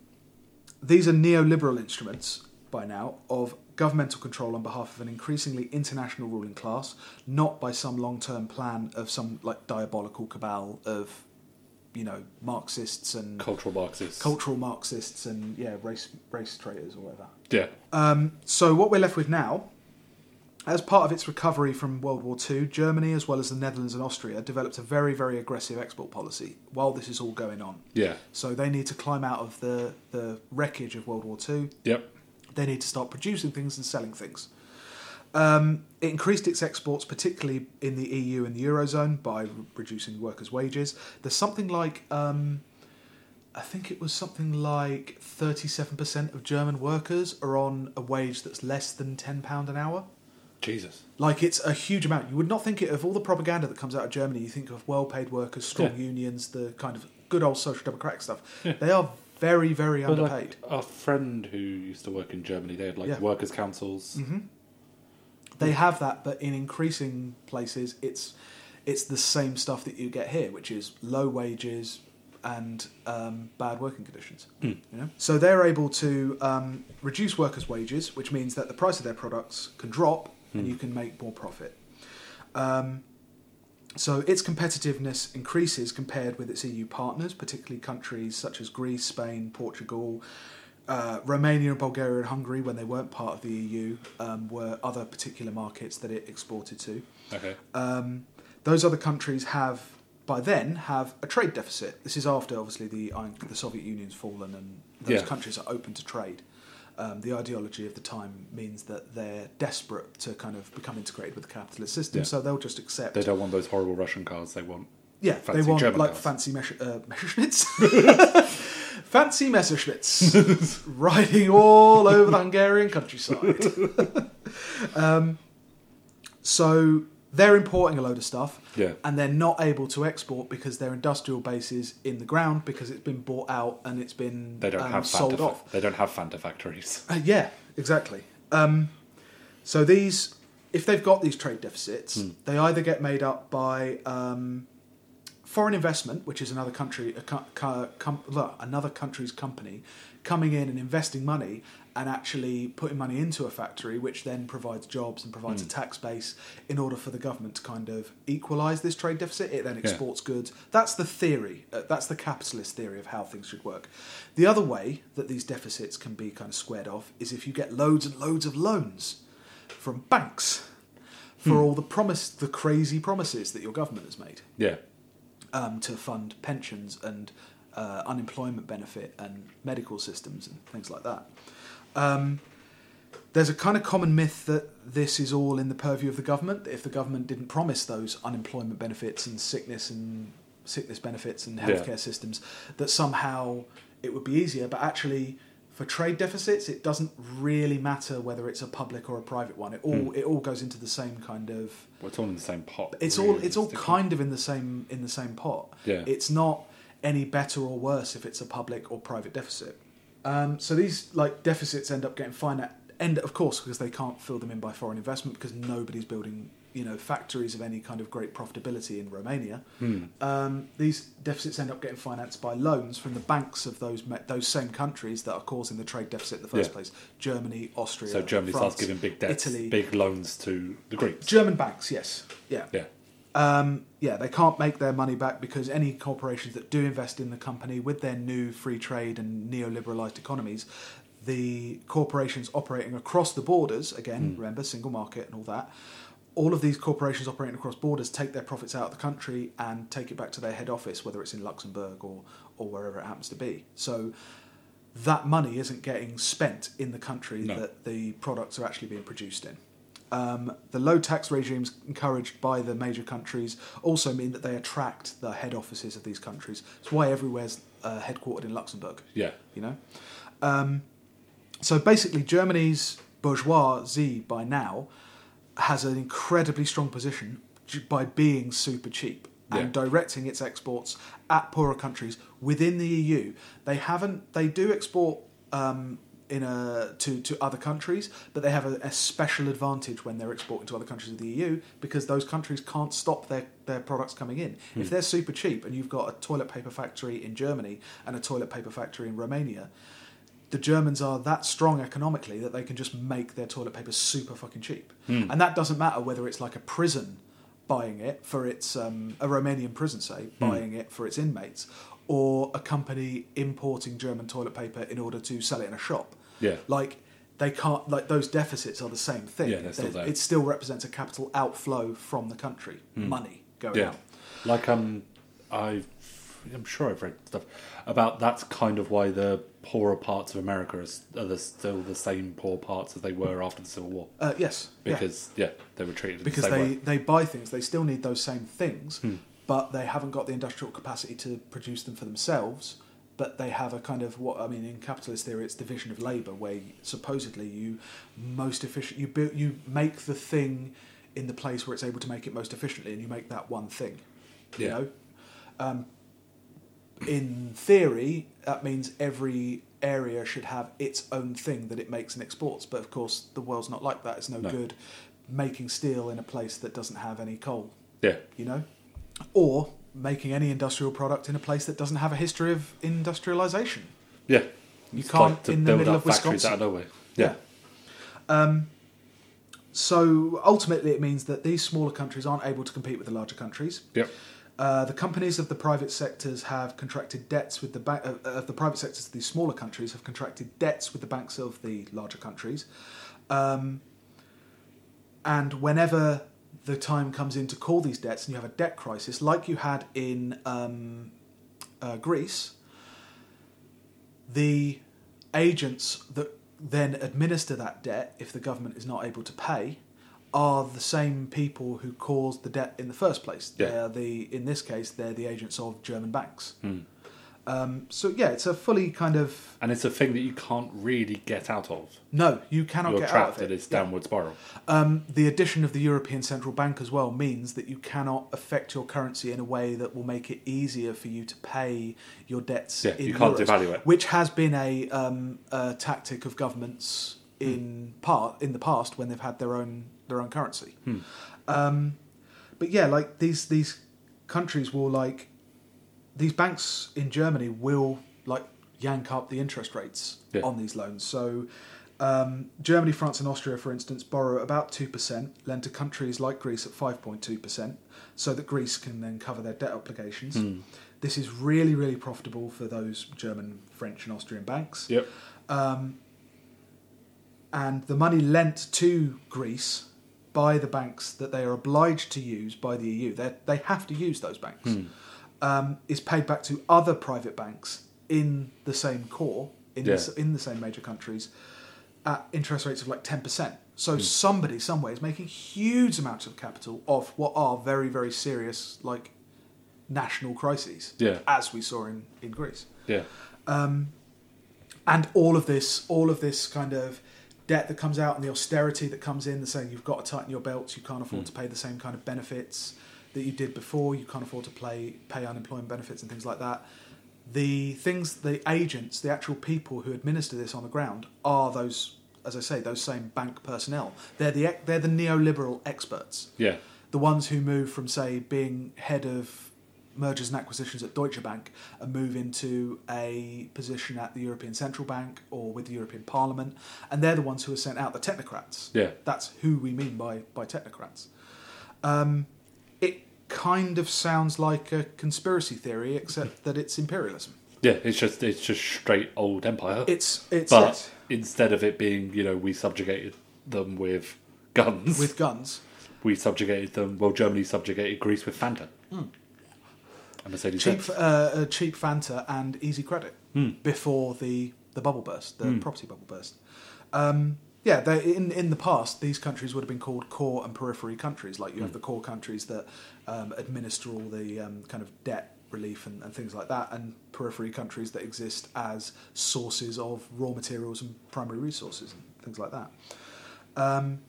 these are neoliberal instruments by now of governmental control on behalf of an increasingly international ruling class, not by some long-term plan of some like diabolical cabal of, you know, Marxists and Cultural Marxists. cultural Marxists and yeah, race race traitors or whatever. Yeah. Um, so what we're left with now, as part of its recovery from World War II, Germany as well as the Netherlands and Austria developed a very very aggressive export policy while this is all going on. Yeah. So they need to climb out of the the wreckage of World War II. Yep. They need to start producing things and selling things. Um, it increased its exports, particularly in the EU and the Eurozone, by re- reducing workers' wages. There's something like, um, I think it was something like 37% of German workers are on a wage that's less than £10 an hour. Jesus. Like, it's a huge amount. You would not think it of all the propaganda that comes out of Germany, you think of well paid workers, strong Yeah. unions, the kind of good old social democratic stuff. They are very, very But underpaid. like our friend who used to work in Germany, they had like Yeah. Workers' councils. Mm-hmm. They have that, but in increasing places, it's it's the same stuff that you get here, which is low wages and um, bad working conditions. You know, so they're able to um, reduce workers' wages, which means that the price of their products can drop and you can make more profit. Um, so its competitiveness increases compared with its EU partners, particularly countries such as Greece, Spain, Portugal, uh, Romania, Bulgaria, and Hungary, when they weren't part of the EU, um, were other particular markets that it exported to. Okay. Um, those other countries have, by then, have a trade deficit. This is after, obviously, the the Soviet Union's fallen and those Yeah. countries are open to trade. Um, the ideology of the time means that they're desperate to kind of become integrated with the capitalist system, Yeah. so they'll just accept. They don't want those horrible Russian cars. They want. yeah, fancy they want German like cars. fancy uh, Messerschmitts. fancy Messerschmitts riding all over the Hungarian countryside. um, so they're importing a load of stuff, Yeah. and they're not able to export because their industrial base is in the ground because it's been bought out and it's been They don't um, have sold Fanta, off. They don't have Fanta factories. Uh, yeah, exactly. Um, so these, if they've got these trade deficits, Hmm. they either get made up by um, foreign investment, which is another country, a co- co- com- another country's company coming in and investing money and actually putting money into a factory, which then provides jobs and provides a tax base in order for the government to kind of equalise this trade deficit. It then exports goods. That's the theory. Uh, that's the capitalist theory of how things should work. The other way that these deficits can be kind of squared off is if you get loads and loads of loans from banks for all the promise, the crazy promises that your government has made Yeah. um, to fund pensions and uh, unemployment benefit and medical systems and things like that. Um, there's a kind of common myth that this is all in the purview of the government. That if the government didn't promise those unemployment benefits and sickness and sickness benefits and Yeah. healthcare systems, that somehow it would be easier. But actually, for trade deficits, it doesn't really matter whether it's a public or a private one. It all it all goes into the same kind of Well, it's all in the same pot. it's all it's all kind of in the same in the same pot. Yeah. It's not any better or worse if it's a public or private deficit. Um, so these like deficits end up getting financed, end of course because they can't fill them in by foreign investment because nobody's building you know factories of any kind of great profitability in Romania. Hmm. Um, these deficits end up getting financed by loans from the banks of those me- those same countries that are causing the trade deficit in the first Yeah. place: Germany, Austria. So Germany France, starts giving big debts, Italy, big loans to the Greeks. German banks. Yes, yeah. yeah. Um, yeah, they can't make their money back because any corporations that do invest in the company with their new free trade and neoliberalized economies, the corporations operating across the borders, again, remember, single market and all that, all of these corporations operating across borders take their profits out of the country and take it back to their head office, whether it's in Luxembourg or, or wherever it happens to be. So that money isn't getting spent in the country No. that the products are actually being produced in. Um, the low tax regimes encouraged by the major countries also mean that they attract the head offices of these countries. It's why everywhere's uh, headquartered in Luxembourg. Yeah. You know, um, so basically, Germany's bourgeoisie by now has an incredibly strong position by being super cheap and Yeah. directing its exports at poorer countries within the EU. They haven't. They do export um, in a to to other countries, but they have a, a special advantage when they're exporting to other countries of the EU because those countries can't stop their their products coming in. If hmm. they're super cheap and you've got a toilet paper factory in Germany and a toilet paper factory in Romania, the Germans are that strong economically that they can just make their toilet paper super fucking cheap. Hmm. And that doesn't matter whether it's like a prison buying it for its um, a Romanian prison, say, hmm. buying it for its inmates, or a company importing German toilet paper in order to sell it in a shop. Yeah. Like they can't like those deficits are the same thing. Yeah, they're still there. It still represents a capital outflow from the country, money going Yeah, out. like um, I, I'm sure I've read stuff about that's kind of why the poorer parts of America are, are the, still the same poor parts as they were after the Civil War Uh, yes, because yeah, they were treated because the same they, way. they buy things they still need those same things Hmm. but they haven't got the industrial capacity to produce them for themselves but they have a kind of what i mean in capitalist theory it's division of labor where supposedly you most efficient you build you make the thing in the place where it's able to make it most efficiently and you make that one thing you Yeah. know um, in theory that means every area should have its own thing that it makes and exports but of course the world's not like that it's no, No. good making steel in a place that doesn't have any coal Yeah, you know or making any industrial product in a place that doesn't have a history of industrialization yeah. You It's can't like to in the build middle up of factories out of nowhere. Yeah, Um, so ultimately, it means that these smaller countries aren't able to compete with the larger countries. yep. Uh, the companies of the private sectors have contracted debts with the ba- uh, of the private sectors of these smaller countries have contracted debts with the banks of the larger countries, um, and whenever the time comes in to call these debts, and you have a debt crisis like you had in um, uh, Greece, the agents that then administer that debt, if the government is not able to pay, are the same people who caused the debt in the first place. Yeah. They are the, in this case, they're the agents of German banks. Hmm. Um, so yeah, it's a fully kind of And it's a thing that you can't really get out of. no, you cannot You're get out trapped of in it. this Yeah. downward spiral. Um, the addition of the European Central Bank as well means that you cannot affect your currency in a way that will make it easier for you to pay your debts. Yeah, you can't euros, devalue it. which has been a, um, a tactic of governments Hmm. in part in the past when they've had their own their own currency. Hmm. Um, but yeah, like these these countries will like these banks in Germany will like yank up the interest rates Yeah. on these loans. So um, Germany, France, and Austria, for instance, borrow about two percent, lend to countries like Greece at five point two percent, so that Greece can then cover their debt obligations. Hmm. This is really, really profitable for those German, French, and Austrian banks. Yep. And the money lent to Greece by the banks that they are obliged to use by the EU, they they have to use those banks, Hmm. Um, is paid back to other private banks in the same core in the, Yeah. s- in the same major countries at interest rates of like ten percent. So Hmm. somebody somewhere is making huge amounts of capital off what are very very serious like national crises, Yeah. as we saw in in Greece Yeah. Um, and all of this, all of this kind of debt that comes out and the austerity that comes in, the saying you've got to tighten your belts, you can't afford to pay the same kind of benefits that you did before, you can't afford to play, pay unemployment benefits and things like that. The things, the agents, the actual people who administer this on the ground are those, as I say, those same bank personnel. They're the they're the neoliberal experts Yeah. the ones who move from say being head of mergers and acquisitions at Deutsche Bank and move into a position at the European Central Bank or with the European Parliament, and they're the ones who are sent out, the technocrats. Yeah. That's who we mean by by technocrats. Um, kind of sounds like a conspiracy theory, except that it's imperialism. Yeah. It's just it's just straight old empire. It's it's but yes, instead of it being, you know, we subjugated them with guns, with guns. we subjugated them. Well, Germany subjugated Greece with Fanta. And Mercedes cheap, uh, cheap Fanta and easy credit Hmm. before the, the bubble burst, the property bubble burst. Um, yeah, they, in in the past, these countries would have been called core and periphery countries. Like you Hmm. have the core countries that um, administer all the um, kind of debt relief and, and things like that, and periphery countries that exist as sources of raw materials and primary resources and things like that. Um,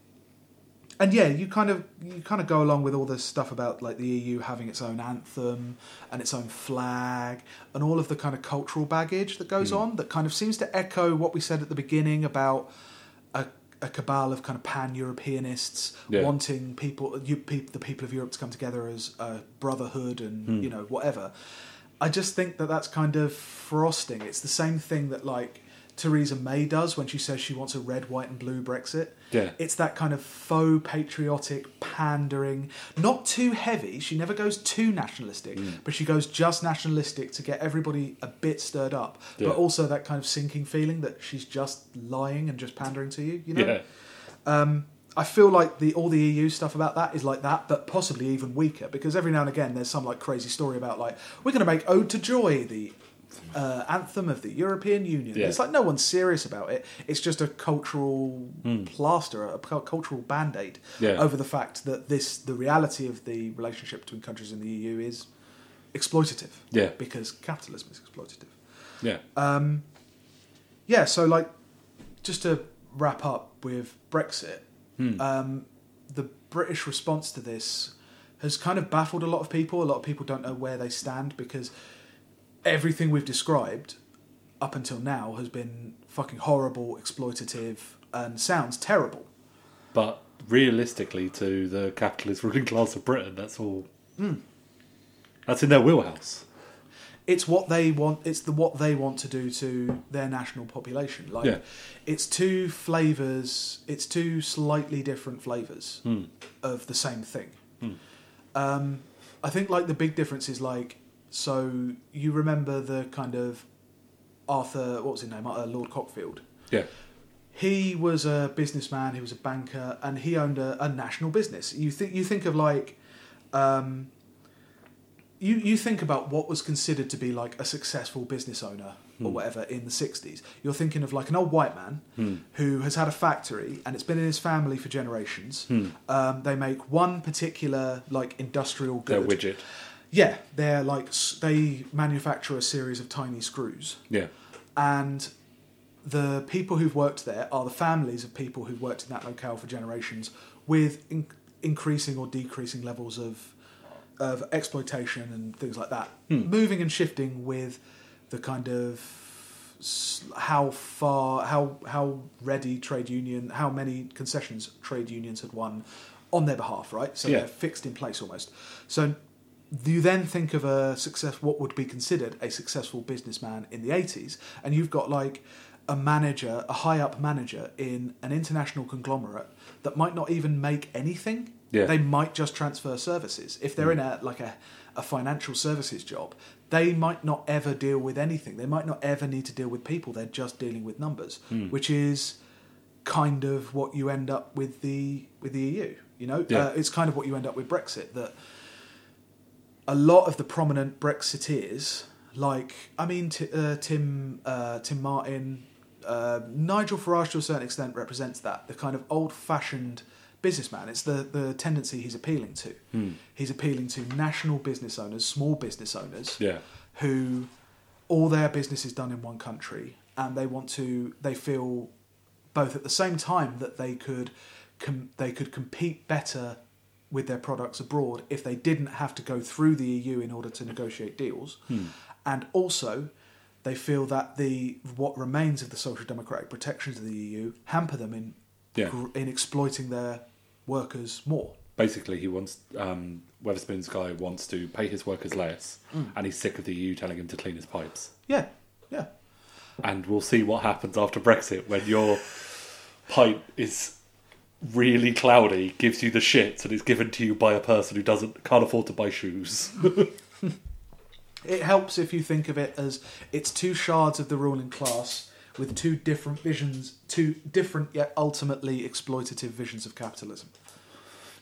and yeah, you kind of you kind of go along with all this stuff about like the EU having its own anthem and its own flag and all of the kind of cultural baggage that goes on that kind of seems to echo what we said at the beginning about a, a cabal of kind of pan-Europeanists Yeah. wanting people, you, peop the people of Europe to come together as a brotherhood and hmm. you know whatever. I just think that that's kind of frosting. It's the same thing that like Theresa May does when she says she wants a red, white, and blue Brexit. Yeah. It's that kind of faux patriotic pandering, not too heavy. She never goes too nationalistic, Mm. but she goes just nationalistic to get everybody a bit stirred up. Yeah. But also that kind of sinking feeling that she's just lying and just pandering to you. You know. Yeah. Um, I feel like the all the EU stuff about that is like that, but possibly even weaker because every now and again there's some like crazy story about like we're going to make "Ode to Joy" the uh, anthem of the European Union. Yeah. It's like no one's serious about it. It's just a cultural plaster, a cultural band aid Hmm. Yeah. over the fact that this the reality of the relationship between countries in the EU is exploitative. Yeah. because capitalism is exploitative. Yeah. Um, yeah, so like, just to wrap up with Brexit, um, the British response to this has kind of baffled a lot of people. A lot of people don't know where they stand because everything we've described up until now has been fucking horrible, exploitative, and sounds terrible. But realistically, to the capitalist ruling class of Britain, that's all. Hmm. That's in their wheelhouse. it's what they want it's the what they want to do to their national population like Yeah. it's two flavors it's two slightly different flavors Hmm. of the same thing um, i think like the big difference is like so you remember the kind of arthur what was his name? Uh, lord cockfield? Yeah. he was a businessman he was a banker and he owned a, a national business. You think you think of like um, you you think about what was considered to be like a successful business owner or whatever in the 60s you're thinking of like an old white man who has had a factory and it's been in his family for generations. Um, they make one particular like industrial Their good. widget. Yeah, they're like they manufacture a series of tiny screws, Yeah. and the people who've worked there are the families of people who've worked in that locale for generations, with in- increasing or decreasing levels of of exploitation and things like that, hmm. moving and shifting with the kind of how far how how ready trade union how many concessions trade unions had won on their behalf right? So Yeah. they're fixed in place almost. So you then think of a success what would be considered a successful businessman in the 80s and you've got like a manager a high up manager in an international conglomerate that might not even make anything. Yeah. they might just transfer services. If they're in a like a, a financial services job they might not ever deal with anything. They might not ever need to deal with people. They're just dealing with numbers which is kind of what you end up with the with the EU you know? Yeah. uh, it's kind of what you end up with Brexit that a lot of the prominent Brexiteers, like I mean t- uh, Tim uh, Tim Martin, uh, Nigel Farage to a certain extent represents that the kind of old-fashioned businessman. It's the the tendency he's appealing to. Hmm. He's appealing to national business owners, small business owners, Yeah. who all their business is done in one country, and they want to. They feel both at the same time that they could com- they could compete better with their products abroad if they didn't have to go through the EU in order to negotiate deals, and also they feel that the what remains of the social democratic protections of the EU hamper them in Yeah. gr- in exploiting their workers more. Basically, he wants um, Wetherspoon's guy wants to pay his workers less, Mm. and he's sick of the EU telling him to clean his pipes. Yeah, yeah. And we'll see what happens after Brexit when your pipe is really cloudy, gives you the shits, and it's given to you by a person who doesn't can't afford to buy shoes. It helps if you think of it as it's two shards of the ruling class with two different visions, two different yet ultimately exploitative visions of capitalism.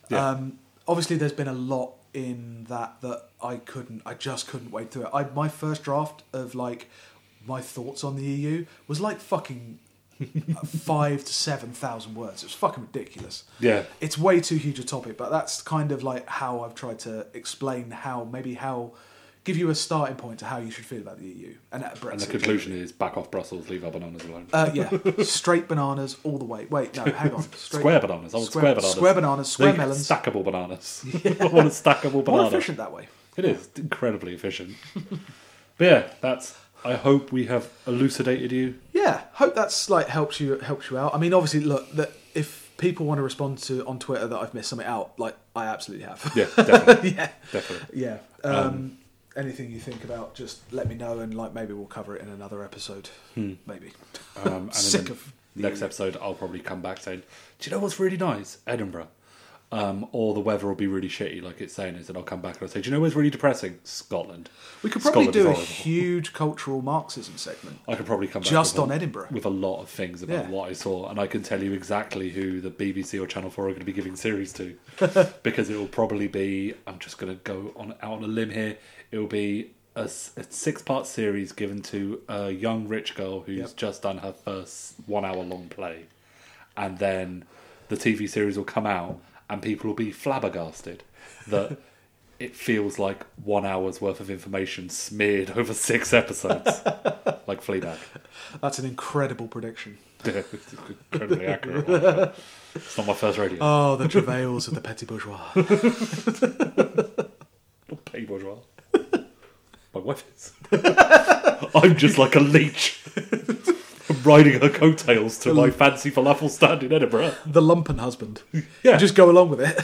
Yeah. Um, obviously, there's been a lot in that that I couldn't, I just couldn't wade through it. I, my first draft of like my thoughts on the EU was like fucking five to seven thousand words. It was fucking ridiculous yeah, it's way too huge a topic, but that's kind of like how I've tried to explain how maybe how give you a starting point to how you should feel about the EU and Brexit. and the conclusion is back off Brussels, leave our bananas alone. Uh, yeah, straight bananas all the way. Wait, no, hang on. Straight, square bananas. I want square- square, bananas. square bananas, square They- melons. Stackable bananas. I want a stackable More efficient that way. It is incredibly efficient. but yeah, that's. I hope we have elucidated you. Yeah, hope that's like helps you helps you out. I mean, obviously, look that if people want to respond to on Twitter that I've missed something out, like I absolutely have. Yeah, definitely, yeah, definitely. yeah. Um, anything you think about, just let me know, and like maybe we'll cover it in another episode. Maybe. Um, and Sick in of next episode, I'll probably come back saying, "Do you know what's really nice? Edinburgh." Um, or the weather will be really shitty, like it's saying is, and I'll come back and I'll say, "Do you know what's really depressing? Scotland." We could probably Scotland do a horrible. huge cultural Marxism segment. I could probably come back Just on a, Edinburgh. with a lot of things about Yeah. what I saw, and I can tell you exactly who the BBC or Channel Four are going to be giving series to, because it will probably be. I'm just going to go on out on a limb here. It will be a, six part series given to a young rich girl who's Yep. just done her first one hour long play, and then the TV series will come out, and people will be flabbergasted that. It feels like one hour's worth of information smeared over six episodes, like Fleabag. That's an incredible prediction. Incredibly accurate. one. It's not my first radio. Oh, the travails of the petit bourgeois. Not Petty bourgeois. My wife is. I'm just like a leech. Riding her coattails to my fancy falafel stand in Edinburgh. The lumpen husband. Yeah. Just go along with it.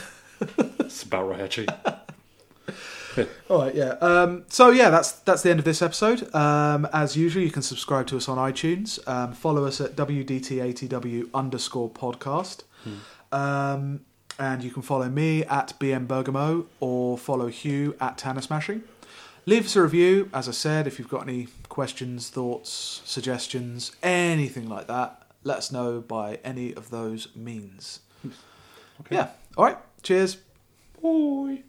That's about right, actually. All right, yeah. Um, so yeah, that's that's the end of this episode. Um, as usual, you can subscribe to us on iTunes. Um, follow us at wdtatw underscore podcast, um, and you can follow me at bm bergamo or follow Hugh at Tanner Smashing. Leave us a review, as I said. If you've got any questions, thoughts, suggestions, anything like that, let us know by any of those means. Okay. Yeah. All right. Cheers. Bye.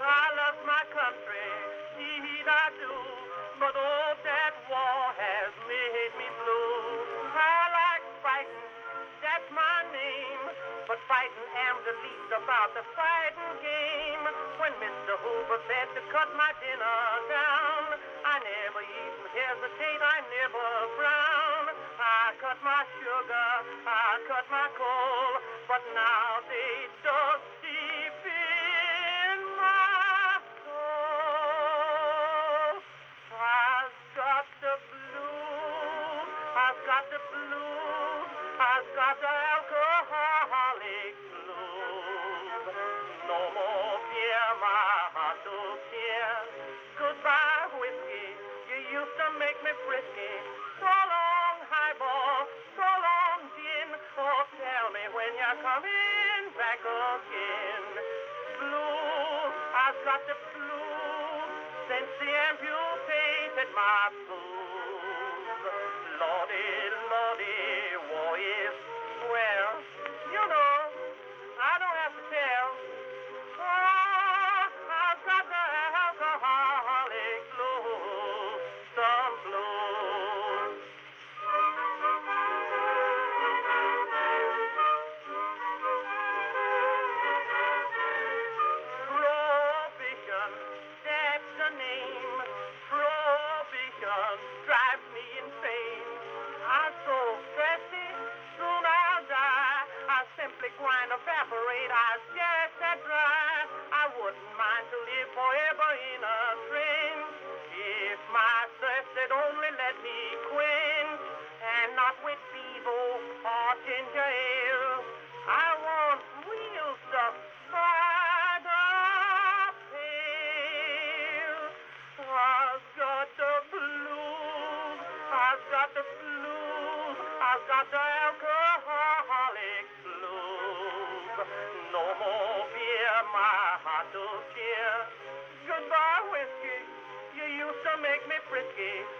I love my country, indeed I do. But that war has made me blue. I like fighting, that's my name. But fighting am the least about the fighting game. When Mr. Hoover said to cut my dinner down, I never even hesitate, I never frown. I cut my sugar, I cut my coal, but now they just deep in my soul. I've got the blues, I've got the blues, I've got the back again. Blues, I've got the blues since the amputated my boobs. Got the alcoholic blues. No more beer, my heart don't care. Goodbye, whiskey, you used to make me frisky.